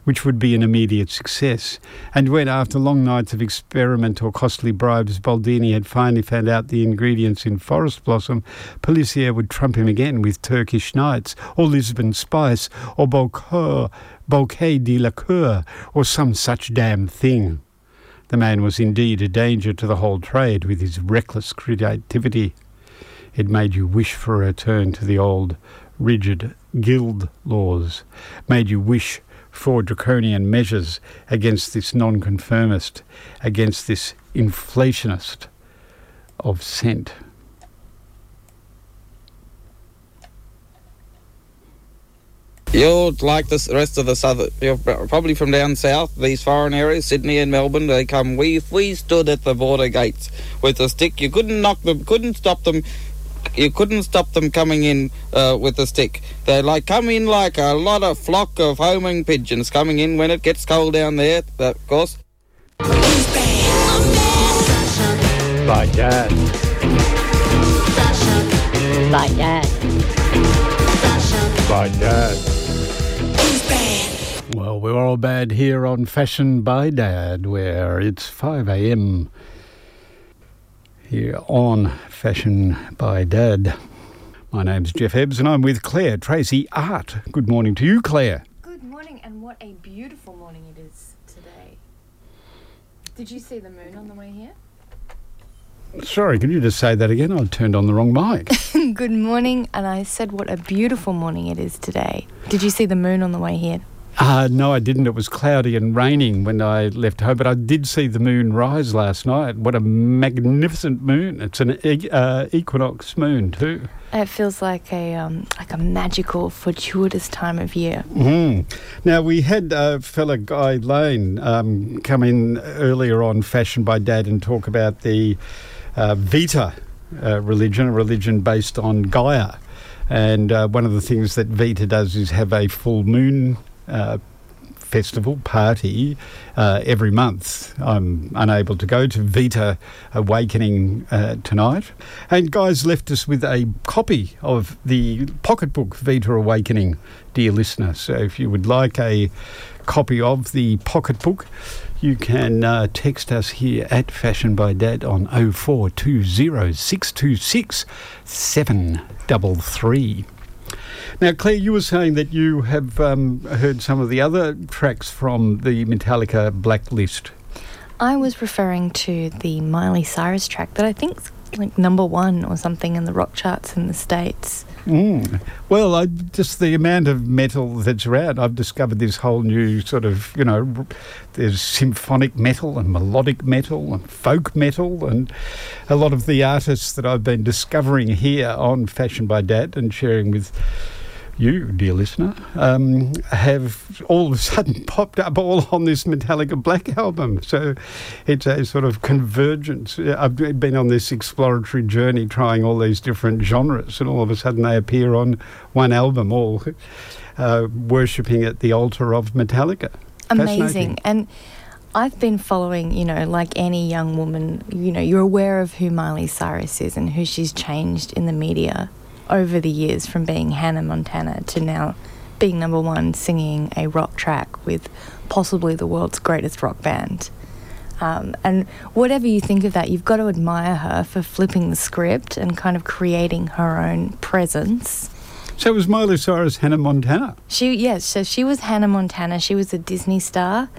which would be an immediate success. And when, after long nights of experiment or costly bribes, Baldini had finally found out the ingredients in Forest Blossom, Pellissier would trump him again with Turkish Nights, or Lisbon Spice, or Bouquet, Bouquet de la Cour, or some such damn thing. The man was indeed a danger to the whole trade with his reckless creativity. It made you wish for a return to the old rigid guild laws, made you wish for draconian measures against this nonconformist, against this inflationist of scent. You're like the rest of the southern. You're probably from down south. These foreign areas, Sydney and Melbourne. They come. We if we stood at the border gates with a stick, you couldn't knock them. Couldn't stop them. You couldn't stop them coming in uh, with a stick. They like come in like a lot of flock of homing pigeons coming in when it gets cold down there. Of course. By dad. By dad. By dad. Well, we're all bad here on Fashion by Dad, where it's 5 a.m. here on Fashion by Dad. My name's Geoff Ebbs, and I'm with Claire Tracy Art. Good morning to you, Claire. Good morning, and what a beautiful morning it is today. Did you see the moon on the way here? Sorry, could you just say that again? I turned on the wrong mic. Good morning, and I said what a beautiful morning it is today. Did you see the moon on the way here? Uh, no, I didn't. It was cloudy and raining when I left home, but I did see the moon rise last night. What a magnificent moon! It's an e- uh, equinox moon too. It feels like a um, like a magical, fortuitous time of year. Mm. Now we had uh, fella Guy Lane um, come in earlier on Fashion by Dad and talk about the uh, Vita uh, religion, a religion based on Gaia. And uh, one of the things that Vita does is have a full moon uh, festival party uh, every month. I'm unable to go to Vita Awakening uh, tonight. And Guy's left us with a copy of the pocketbook Vita Awakening, dear listener. So if you would like a copy of the pocketbook, you can uh, text us here at Fashion by Dad on 0420 626 733. Now, Claire, you were saying that you have um, heard some of the other tracks from the Metallica Blacklist. I was referring to the Miley Cyrus track that I think's like number one or something in the rock charts in the States. Mm. Well, I, just the amount of metal that's around, I've discovered this whole new sort of, you know, there's symphonic metal and melodic metal and folk metal, and a lot of the artists that I've been discovering here on Fashion by Dad and sharing with you, dear listener, um, have all of a sudden popped up all on this Metallica Black album. So it's a sort of convergence. I've been on this exploratory journey trying all these different genres, and all of a sudden they appear on one album, all uh, worshipping at the altar of Metallica. Amazing. And I've been following, you know, like any young woman, you know, you're aware of who Miley Cyrus is and who she's changed in the media over the years from being Hannah Montana to now being number one singing a rock track with possibly the world's greatest rock band. Um, and whatever you think of that, you've got to admire her for flipping the script and kind of creating her own presence. So was Miley Cyrus Hannah Montana? She yes, so she was Hannah Montana. She was a Disney star,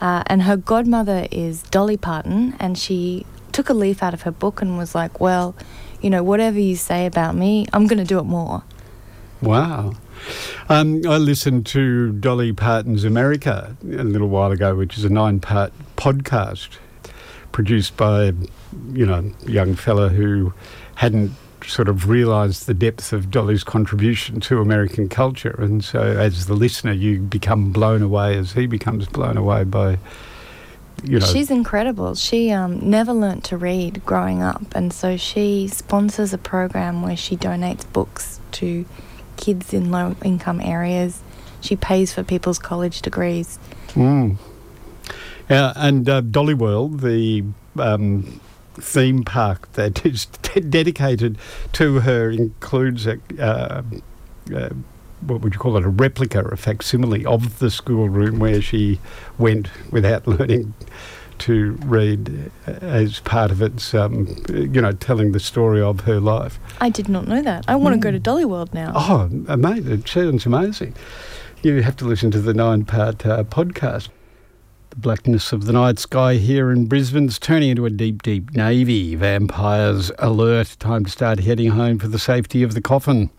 uh, and her godmother is Dolly Parton, and she took a leaf out of her book and was like, "Well, you know, whatever you say about me, I'm going to do it more. Wow. Um, I listened to Dolly Parton's America a little while ago, which is a nine part podcast produced by, you know, a young fella who hadn't sort of realised the depth of Dolly's contribution to American culture. And so, as the listener, you become blown away as he becomes blown away by you know. She's incredible. She um, never learnt to read growing up, and so she sponsors a program where she donates books to kids in low income areas. She pays for people's college degrees. Mm. Yeah, and uh, Dolly World, the um, theme park that is dedicated to her, includes a. Uh, uh, what would you call it, a replica, a facsimile of the schoolroom where she went without learning to read as part of its, um, you know, telling the story of her life. I did not know that. I want to go to Dolly World now. Oh, mate, it sounds amazing. You have to listen to the nine part uh, podcast. The blackness of the night sky here in Brisbane's turning into a deep, deep navy. Vampires alert. Time to start heading home for the safety of the coffin.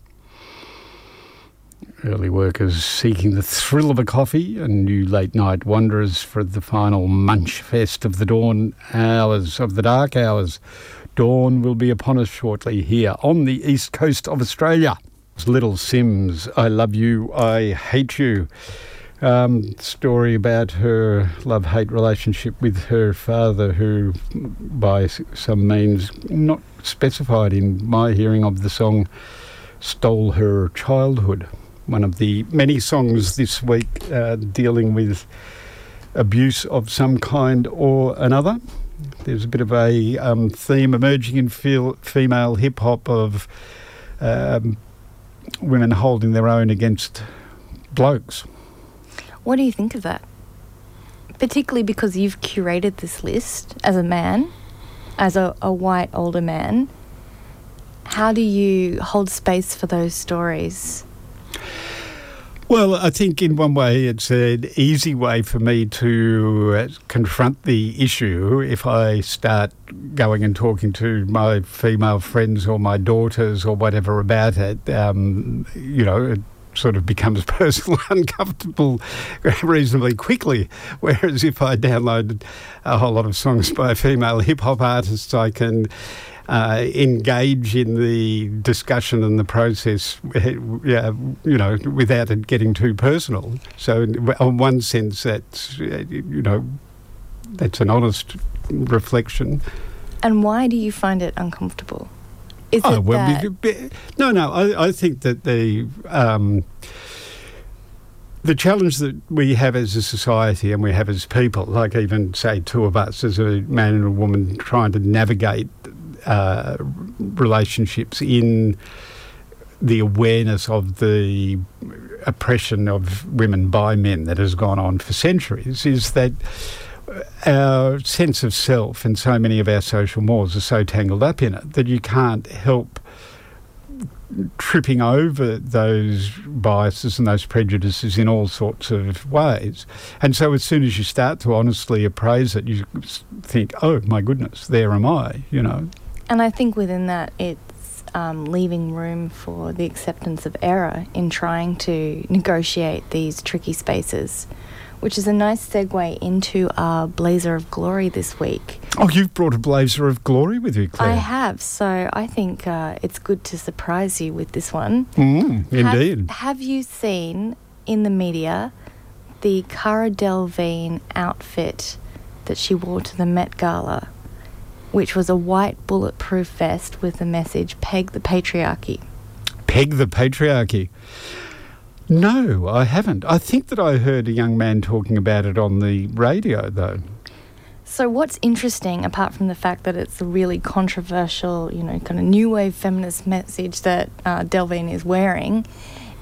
Early workers seeking the thrill of a coffee and new late night wanderers for the final munch fest of the dawn hours, of the dark hours. Dawn will be upon us shortly here on the east coast of Australia. Little Simz, I love you, I hate you. Um, story about her love hate relationship with her father, who, by some means not specified in my hearing of the song, stole her childhood. One of the many songs this week uh, dealing with abuse of some kind or another. There's a bit of a um, theme emerging in female hip hop of um, women holding their own against blokes. What do you think of that? Particularly because you've curated this list as a man, as a, a white older man. How do you hold space for those stories? Well, I think in one way it's an easy way for me to uh, confront the issue if I start going and talking to my female friends or my daughters or whatever about it. Um, you know, it sort of becomes personal uncomfortable reasonably quickly. Whereas if I downloaded a whole lot of songs by female hip hop artists, I can uh, engage in the discussion and the process, yeah, you know, without it getting too personal. So, in one sense, that's you know, that's an honest reflection. And why do you find it uncomfortable? Is oh, it well, that... no, no. I, I think that the um, the challenge that we have as a society and we have as people, like even say two of us as a man and a woman trying to navigate uh, relationships in the awareness of the oppression of women by men that has gone on for centuries is that our sense of self and so many of our social mores are so tangled up in it that you can't help tripping over those biases and those prejudices in all sorts of ways. And so as soon as you start to honestly appraise it, you think, oh my goodness, there am I, you know. And I think within that, it's um, leaving room for the acceptance of error in trying to negotiate these tricky spaces, which is a nice segue into our blazer of glory this week. Oh, you've brought a blazer of glory with you, Claire. I have, so I think uh, it's good to surprise you with this one. Mm, indeed. Have, have you seen in the media the Cara Delevingne outfit that she wore to the Met Gala? Which was a white bulletproof vest with the message Peg the Patriarchy. Peg the Patriarchy. No, I haven't. I think that I heard a young man talking about it on the radio, though. So, what's interesting, apart from the fact that it's a really controversial, you know, kind of new wave feminist message that uh, Delevingne is wearing,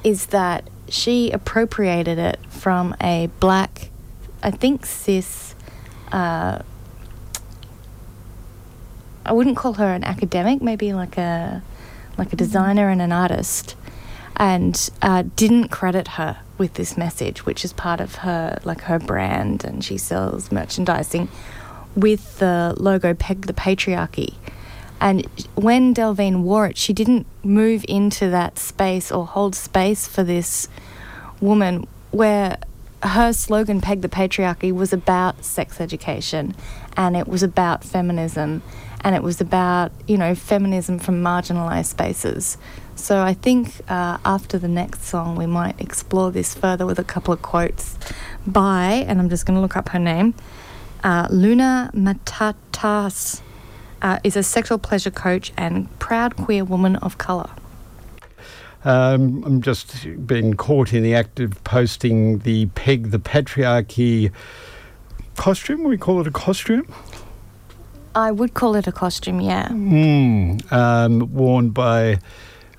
is that she appropriated it from a black, I think, cis uh, I wouldn't call her an academic, maybe like a like a mm-hmm. designer and an artist, and uh, didn't credit her with this message, which is part of her like her brand, and she sells merchandising with the logo "Peg the Patriarchy." And when Delevingne wore it, she didn't move into that space or hold space for this woman where her slogan, Peg the Patriarchy, was about sex education and it was about feminism and it was about you know feminism from marginalized spaces. So I think uh, after the next song we might explore this further with a couple of quotes by, and I'm just going to look up her name, uh, Luna Matatas. Uh, is a sexual pleasure coach and proud queer woman of colour. Um, I'm just being caught in the act of posting the peg the patriarchy costume. We call it a costume. I would call it a costume, yeah. Mm, um, worn by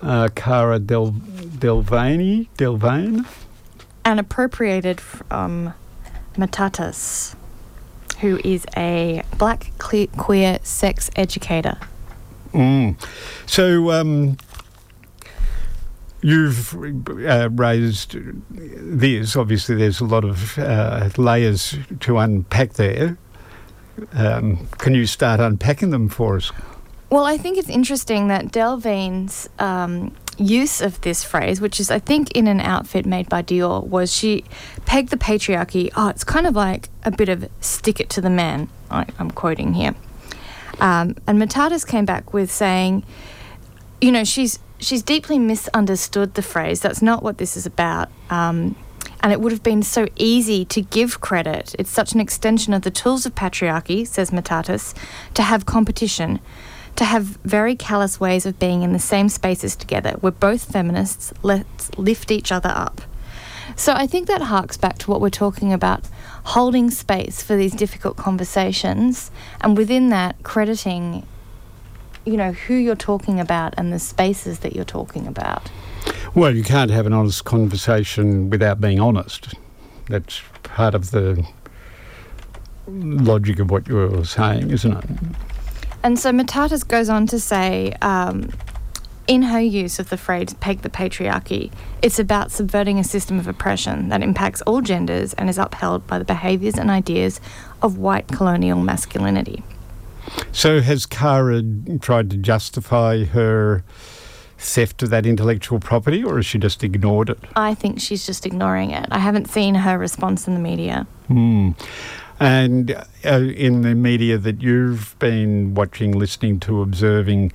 uh, Cara Del Delevingne, Delevingne, and appropriated from Matatas, who is a black queer sex educator. Mm. So. Um, You've uh, raised this. Obviously, there's a lot of uh, layers to unpack there. Um, can you start unpacking them for us? Well, I think it's interesting that Delevingne's um, use of this phrase, which is, I think, in an outfit made by Dior, was she pegged the patriarchy. Oh, it's kind of like a bit of stick it to the man. I, am quoting here. Um, and Matatas came back with saying, you know, she's she's deeply misunderstood the phrase. That's not what this is about. Um, and it would have been so easy to give credit. It's such an extension of the tools of patriarchy, says Matatas, to have competition, to have very callous ways of being in the same spaces together. We're both feminists, let's lift each other up. So I think that harks back to what we're talking about holding space for these difficult conversations, and within that, crediting you know who you're talking about and the spaces that you're talking about. Well, you can't have an honest conversation without being honest. That's part of the logic of what you're saying, isn't it? And so Matatas goes on to say, um, in her use of the phrase peg the patriarchy, it's about subverting a system of oppression that impacts all genders and is upheld by the behaviours and ideas of white colonial masculinity. So has Cara tried to justify her theft of that intellectual property, or has she just ignored it? I think she's just ignoring it. I haven't seen her response in the media. Hmm. And uh, in the media that you've been watching, listening to, observing,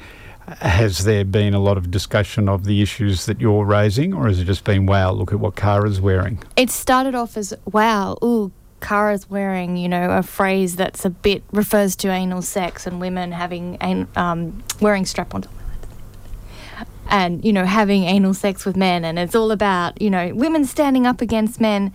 has there been a lot of discussion of the issues that you're raising, or has it just been, wow, look at what Cara's wearing? It started off as, wow, ooh, Cara's wearing, you know, a phrase that's a bit refers to anal sex and women having um, wearing strap-ons and you know having anal sex with men and it's all about you know women standing up against men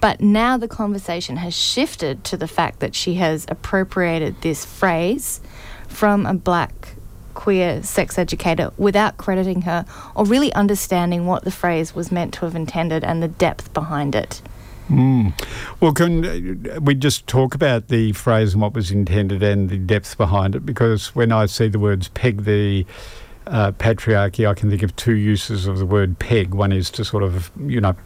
but now the conversation has shifted to the fact that she has appropriated this phrase from a black queer sex educator without crediting her or really understanding what the phrase was meant to have intended and the depth behind it Mm. Well, can uh, we just talk about the phrase and what was intended and the depth behind it? Because when I see the words peg the uh, patriarchy, I can think of two uses of the word peg. One is to sort of, you know,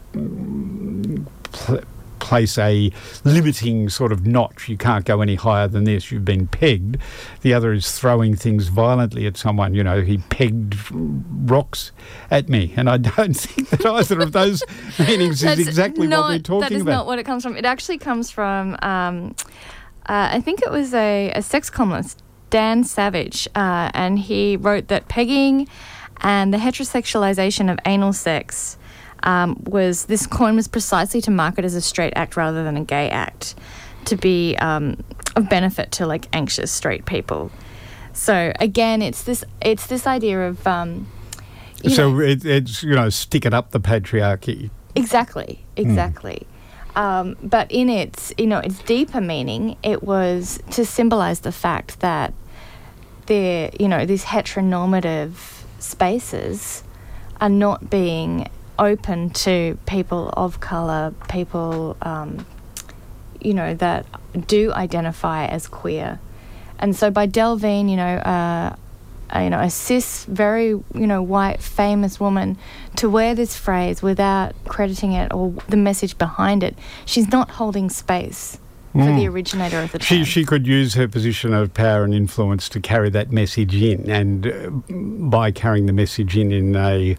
pl- place a limiting sort of notch. You can't go any higher than this. You've been pegged. The other is throwing things violently at someone. You know, he pegged rocks at me, and I don't think that either of those meanings is exactly not, what we're talking about. That is about. not what it comes from. It actually comes from. Um, uh, I think it was a, a sex columnist, Dan Savage, uh, and he wrote that pegging and the heterosexualization of anal sex um, was this coin was precisely to market as a straight act rather than a gay act, to be um, of benefit to like anxious straight people. So again, it's this it's this idea of um, so it, it's you know stick it up the patriarchy. Exactly, hmm. exactly. Mm. Um, but in its you know its deeper meaning, it was to symbolize the fact that there you know these heteronormative spaces are not being open to people of color, people, um, you know, that do identify as queer. And so by Delevingne, you know, uh, uh, you know, a cis, very, you know, white, famous woman to wear this phrase without crediting it or the message behind it, she's not holding space for mm. the originator of the term. She, she could use her position of power and influence to carry that message in, and uh, by carrying the message in in a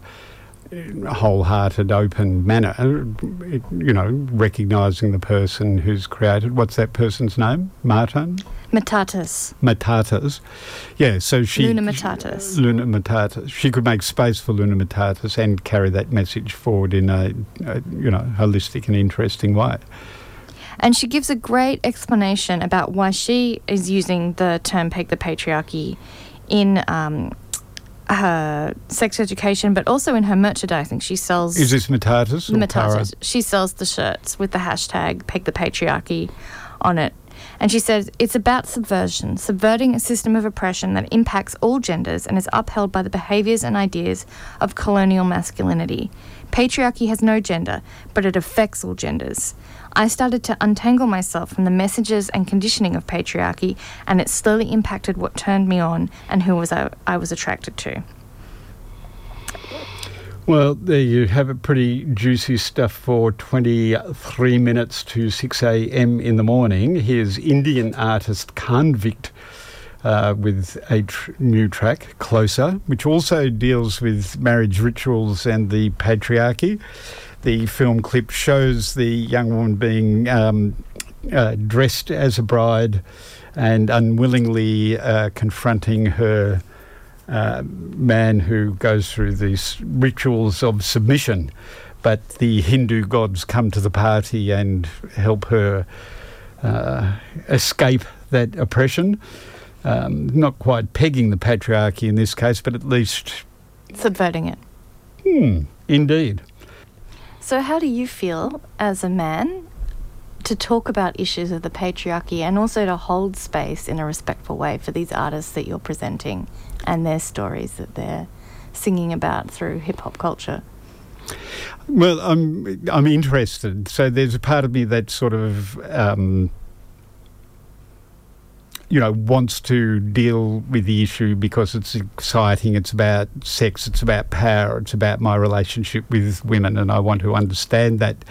wholehearted, open manner. You know, recognising the person who's created. What's that person's name? Martin. Matatas. Matatas. Yeah, so she. Luna Matatas. Luna Matatas. She could make space for Luna Matatas and carry that message forward in a, a you know, holistic and interesting way. And she gives a great explanation about why she is using the term peg the patriarchy in um, her sex education, but also in her merchandising. She sells. Is this Matatas? Matatas. She sells the shirts with the hashtag peg the patriarchy on it. And she says it's about subversion, subverting a system of oppression that impacts all genders and is upheld by the behaviours and ideas of colonial masculinity. Patriarchy has no gender, but it affects all genders. I started to untangle myself from the messages and conditioning of patriarchy, and it slowly impacted what turned me on and who was I, I was attracted to. Well, there you have it. Pretty juicy stuff for 23 minutes to 6 a.m. in the morning. Here's Indian artist Convict uh, with a tr- new track, Closer, which also deals with marriage rituals and the patriarchy. The film clip shows the young woman being um, uh, dressed as a bride and unwillingly uh, confronting her uh, man who goes through these rituals of submission, but the Hindu gods come to the party and help her uh, escape that oppression. Um, not quite pegging the patriarchy in this case, but at least subverting it. Hmm, indeed. So, how do you feel as a man to talk about issues of the patriarchy and also to hold space in a respectful way for these artists that you're presenting and their stories that they're singing about through hip hop culture? Well, I'm I'm interested. So there's a part of me that sort of um, you know wants to deal with the issue because it's exciting. It's about sex. It's about power. It's about my relationship with women, and I want to understand that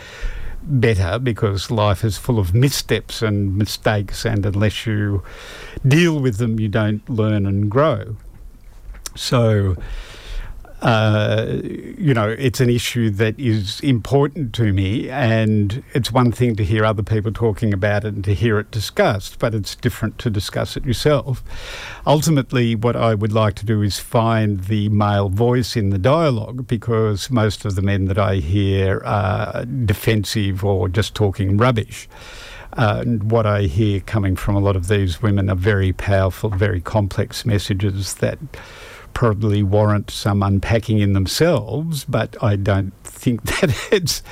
better because life is full of missteps and mistakes, and unless you deal with them, you don't learn and grow. So uh, you know, it's an issue that is important to me, and it's one thing to hear other people talking about it and to hear it discussed, but it's different to discuss it yourself. Ultimately, what I would like to do is find the male voice in the dialogue because most of the men that I hear are defensive or just talking rubbish. Uh, and what I hear coming from a lot of these women are very powerful, very complex messages that probably warrant some unpacking in themselves, but I don't think that it's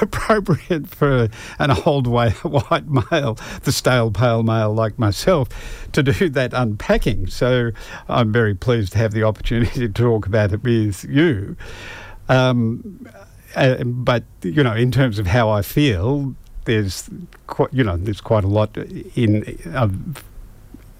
appropriate for an old white male, the stale pale male like myself, to do that unpacking. So I'm very pleased to have the opportunity to talk about it with you. Um, uh, but you know, in terms of how I feel, there's quite, you know, there's quite a lot in uh,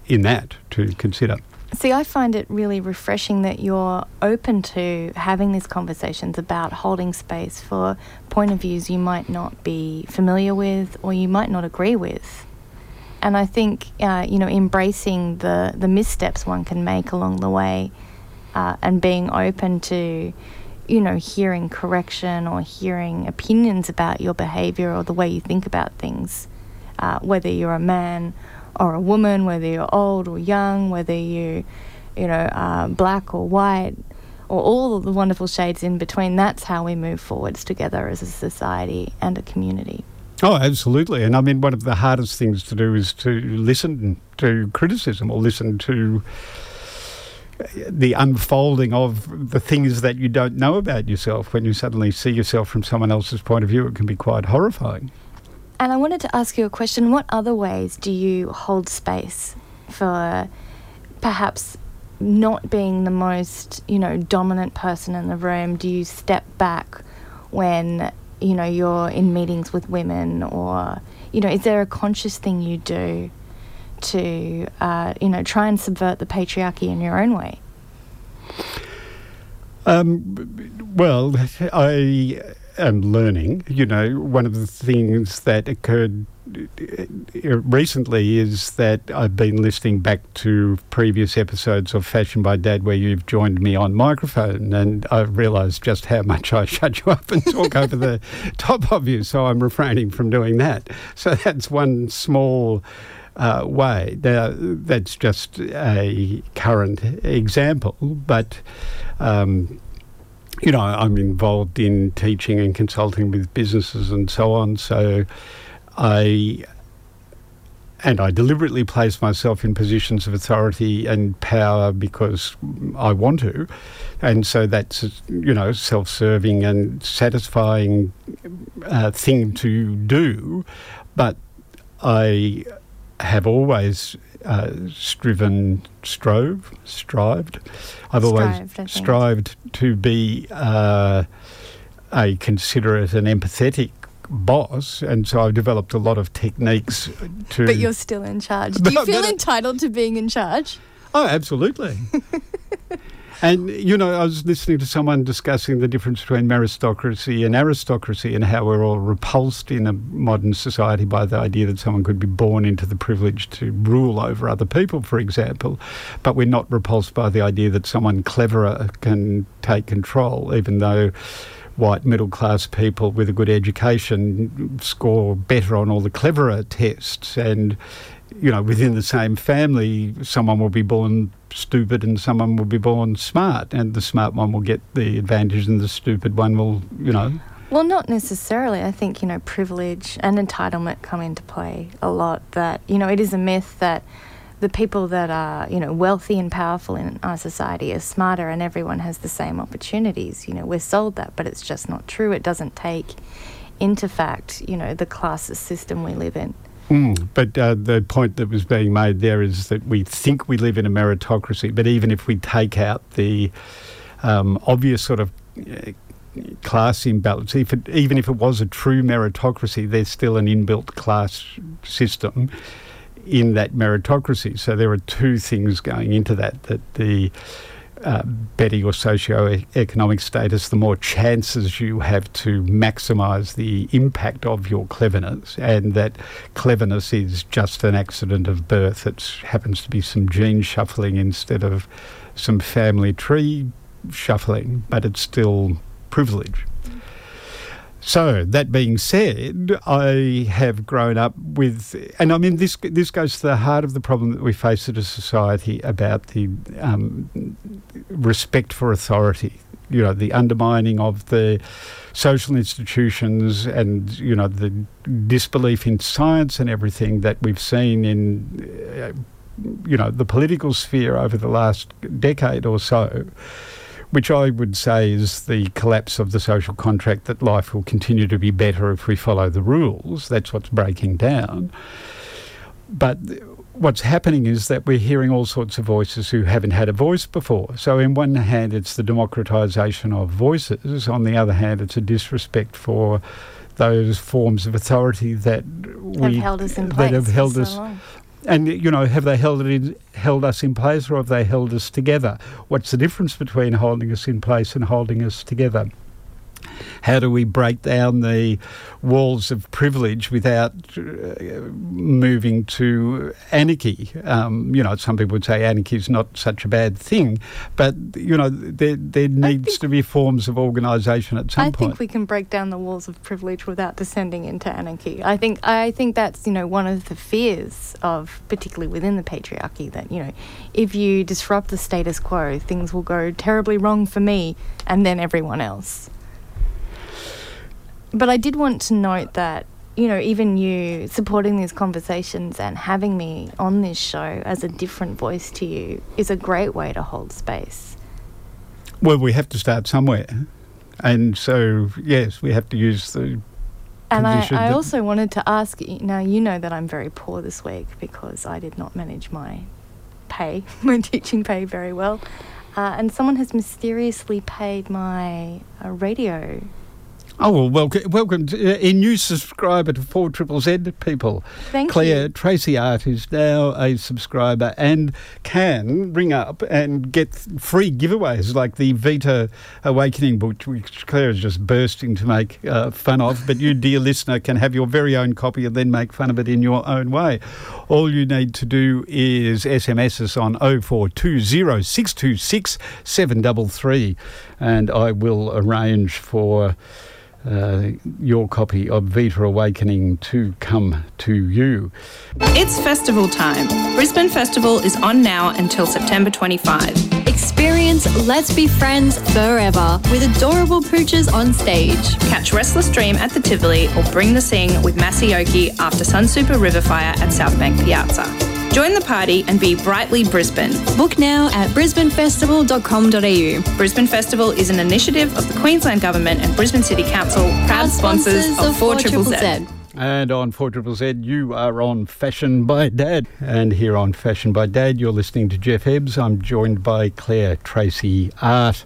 in that to consider. See, I find it really refreshing that you're open to having these conversations about holding space for point of views you might not be familiar with or you might not agree with. And I think, uh, you know, embracing the, the missteps one can make along the way uh, and being open to, you know, hearing correction or hearing opinions about your behavior or the way you think about things, uh, whether you're a man or a woman, whether you're old or young, whether you, you know, uh, black or white, or all the wonderful shades in between. That's how we move forwards together as a society and a community. Oh, absolutely. And I mean, one of the hardest things to do is to listen to criticism or listen to the unfolding of the things that you don't know about yourself. When you suddenly see yourself from someone else's point of view, it can be quite horrifying. And I wanted to ask you a question. What other ways do you hold space for perhaps not being the most, you know, dominant person in the room? Do you step back when, you know, you're in meetings with women or, you know, is there a conscious thing you do to, uh, you know, try and subvert the patriarchy in your own way? Um, well, I am learning. You know, one of the things that occurred uh, recently is that I've been listening back to previous episodes of Fashion by Dad where you've joined me on microphone, and I've realised just how much I shut you up and talk over the top of you. So I'm refraining from doing that. So that's one small. Uh, way. Now, that's just a current example, but um, you know, I'm involved in teaching and consulting with businesses and so on. So I and I deliberately place myself in positions of authority and power because I want to. And so that's, you know, self serving and satisfying uh, thing to do. But I have always uh, striven, strove, strived. I've always strived to be uh, a considerate and empathetic boss, and so I've developed a lot of techniques to. But you're still in charge. Do you feel entitled to being in charge? Oh, absolutely. And, you know, I was listening to someone discussing the difference between meritocracy and aristocracy and how we're all repulsed in a modern society by the idea that someone could be born into the privilege to rule over other people, for example. But we're not repulsed by the idea that someone cleverer can take control, even though white middle class people with a good education score better on all the cleverer tests. And you know, within the same family, someone will be born stupid and someone will be born smart, and the smart one will get the advantage, and the stupid one will, you know. Mm-hmm. Well, not necessarily. I think, you know, privilege and entitlement come into play a lot. That, you know, it is a myth that the people that are, you know, wealthy and powerful in our society are smarter and everyone has the same opportunities. You know, we're sold that, but it's just not true. It doesn't take into fact, you know, the classes system we live in. Mm, but uh, the point that was being made there is that we think we live in a meritocracy, but even if we take out the um, obvious sort of uh, class imbalance, if it, even if it was a true meritocracy, there's still an inbuilt class system in that meritocracy. So there are two things going into that: that the uh, better your socio-economic status, the more chances you have to maximise the impact of your cleverness, and that cleverness is just an accident of birth. It happens to be some gene shuffling instead of some family tree shuffling, but it's still privilege. So that being said, I have grown up with, and I mean this. This goes to the heart of the problem that we face as a society about the um, respect for authority. You know, the undermining of the social institutions, and you know the disbelief in science and everything that we've seen in, uh, you know, the political sphere over the last decade or so which I would say is the collapse of the social contract that life will continue to be better if we follow the rules. That's what's breaking down. But what's happening is that we're hearing all sorts of voices who haven't had a voice before. So, in one hand, it's the democratisation of voices. On the other hand, it's a disrespect for those forms of authority that we have held us in place have held so us long. And you know, have they held it in, held us in place, or have they held us together? What's the difference between holding us in place and holding us together? How do we break down the walls of privilege without uh, moving to anarchy? Um, you know, some people would say anarchy is not such a bad thing, but you know, there there needs to be forms of organisation at some I point. I think we can break down the walls of privilege without descending into anarchy. I think I think that's you know one of the fears of particularly within the patriarchy that you know if you disrupt the status quo, things will go terribly wrong for me and then everyone else. But I did want to note that you know even you supporting these conversations and having me on this show as a different voice to you is a great way to hold space. Well, we have to start somewhere. And so, yes, we have to use the. And I, I also wanted to ask now, you know that I'm very poor this week because I did not manage my pay, my teaching pay very well. Uh, and someone has mysteriously paid my uh, radio. Oh, well, welcome, welcome to a new subscriber to 4 Triple Z, people. Thank Claire you. Tracy Art is now a subscriber and can ring up and get free giveaways like the Vita Awakening book, which Claire is just bursting to make uh, fun of. But you, dear listener, can have your very own copy and then make fun of it in your own way. All you need to do is SMS us on 0420 626 733 and I will arrange for uh, your copy of Vita Awakening to come to you. It's festival time. Brisbane Festival is on now until September 25. Experience Let's Be Friends forever with adorable pooches on stage. Catch Restless Dream at the Tivoli or Bring the Sing with Masayoki after Sunsuper Riverfire at South Bank Piazza. Join the party and be brightly Brisbane. Book now at brisbanefestival.com.au. Brisbane Festival is an initiative of the Queensland Government and Brisbane City Council, proud sponsors, of 4 Triple Z. And on 4 Triple Z, you are on Fashion by Dad. And here on Fashion by Dad, you're listening to Geoff Ebbs. I'm joined by Claire Tracy Art.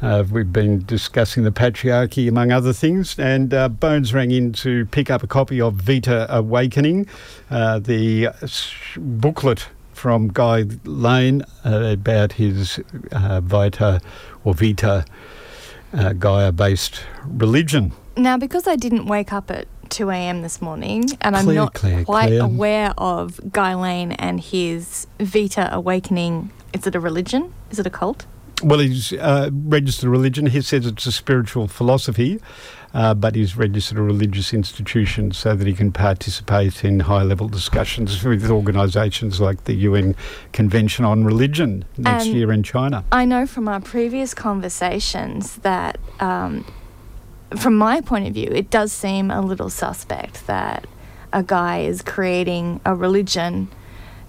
Uh, we've been discussing the patriarchy, among other things, and uh, Bones rang in to pick up a copy of Vita Awakening, uh, the booklet from Guy Lane uh, about his uh, Vita or Vita uh, Gaia based religion. Now, because I didn't wake up at 2 a.m. this morning and I'm not Claire, quite Claire. aware of Guy Lane and his Vita Awakening, is it a religion? Is it a cult? Well, he's uh, registered a religion. He says it's a spiritual philosophy, uh, but he's registered a religious institution so that he can participate in high level discussions with organisations like the UN Convention on Religion next And year in China. I know from our previous conversations that, um, from my point of view, it does seem a little suspect that a guy is creating a religion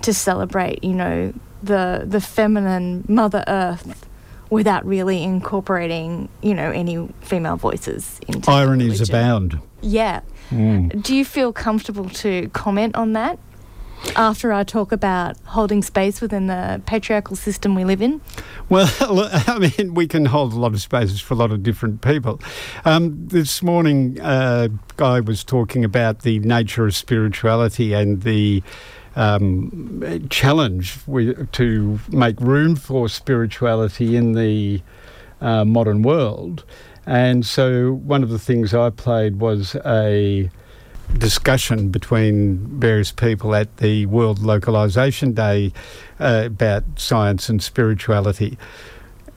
to celebrate, you know, the the feminine Mother Earth without really incorporating, you know, any female voices into the Ironies religion. abound. Yeah. Mm. Do you feel comfortable to comment on that after I talk about holding space within the patriarchal system we live in? Well, I mean, we can hold a lot of spaces for a lot of different people. Um, this morning, uh, Guy was talking about the nature of spirituality and the um, challenge we, to make room for spirituality in the uh, modern world. And so, one of the things I played was a discussion between various people at the World Localization Day uh, about science and spirituality.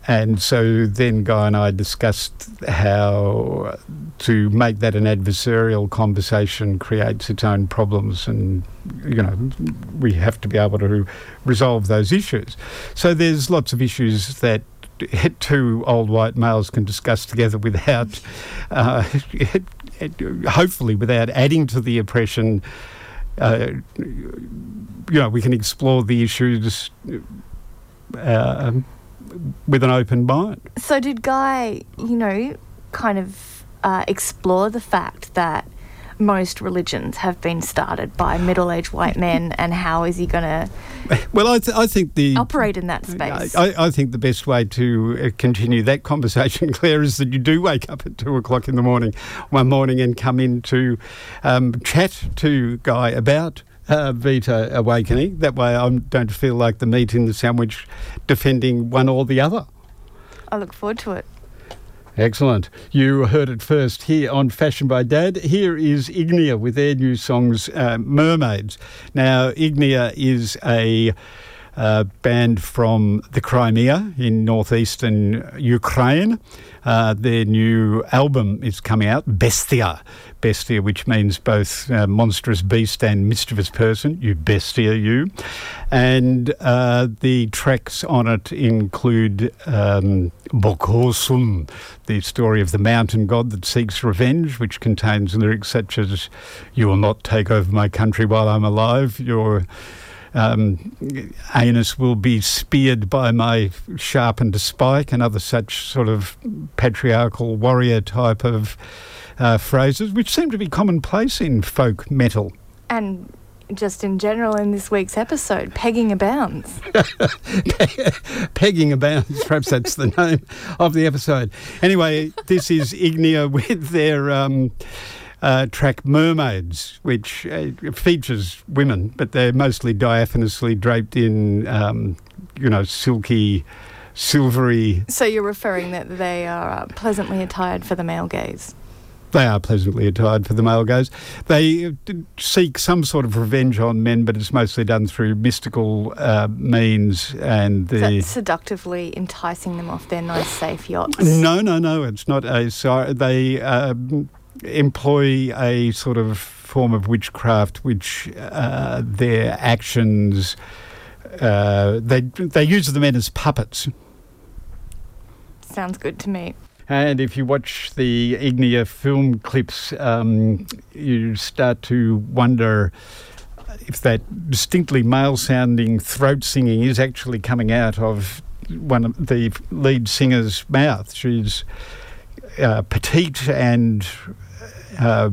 And so then Guy and I discussed how to make that an adversarial conversation creates its own problems, and you know we have to be able to resolve those issues. So there's lots of issues that two old white males can discuss together without, uh, hopefully, without adding to the oppression. Uh, you know, we can explore the issues. Uh, with an open mind. So, did Guy, you know, kind of uh, explore the fact that most religions have been started by middle aged white men, and how is he going to Well, I, th- I think the operate in that space? I, I think the best way to uh, continue that conversation, Claire, is that you do wake up at two o'clock in the morning one morning and come in to um, chat to Guy about uh, Vita Awakening. That way I don't feel like the meat in the sandwich defending one or the other. I look forward to it. Excellent. You heard it first here on Fashion by Dad. Here is Ignea with their new songs, uh, Mermaids. Now, Ignea is a band from the Crimea in northeastern Ukraine. Uh, their new album is coming out, Bestia. Bestia, which means both uh, monstrous beast and mischievous person. You bestia, you. And uh, the tracks on it include um, Bosorkun, the story of the mountain god that seeks revenge, which contains lyrics such as, You will not take over my country while I'm alive. Your um, anus will be speared by my sharpened spike, and other such sort of patriarchal warrior type of uh, phrases, which seem to be commonplace in folk metal. And just in general in this week's episode, pegging abounds. Pegging abounds, perhaps that's the name of the episode. Anyway, this is Ignea with their. Um, uh, track Mermaids, which uh, features women, but they're mostly diaphanously draped in, um, you know, silky, silvery. So you're referring that they are uh, pleasantly attired for the male gaze? They are pleasantly attired for the male gaze. They uh, seek some sort of revenge on men, but it's mostly done through mystical uh, means and the. Is that seductively enticing them off their nice, safe yachts? No, no, no. It's not a. They um, employ a sort of form of witchcraft, which uh, their actions. Uh, they they use the men as puppets. Sounds good to me. And if you watch the Ignea film clips, um, you start to wonder if that distinctly male sounding throat singing is actually coming out of one of the lead singer's mouth. She's uh, petite and uh,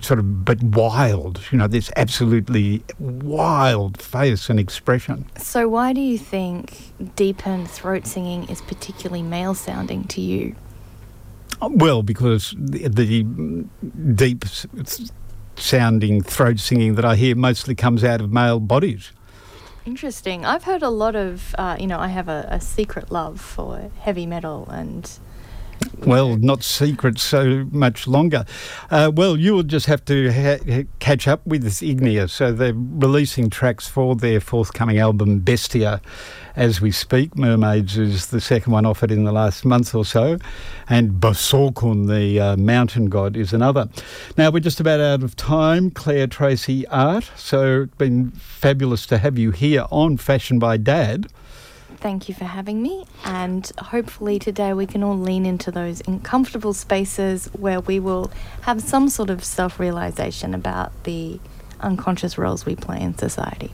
sort of, but wild. You know, this absolutely wild face and expression. So, why do you think deepened throat singing is particularly male sounding to you? Well, because the, the deep sounding throat singing that I hear mostly comes out of male bodies. Interesting. I've heard a lot of, uh, you know, I have a, a secret love for heavy metal and well, not secret so much longer. Uh, well, you will just have to ha- catch up with Ignea. So they're releasing tracks for their forthcoming album, Bestia, as we speak. Mermaids is the second one offered in the last month or so, and Bosorkun, the uh, mountain god, is another. Now, we're just about out of time. Claire Tracy Art. So it's been fabulous to have you here on Fashion by Dad thank you for having me. And hopefully, today we can all lean into those uncomfortable spaces where we will have some sort of self realization about the unconscious roles we play in society.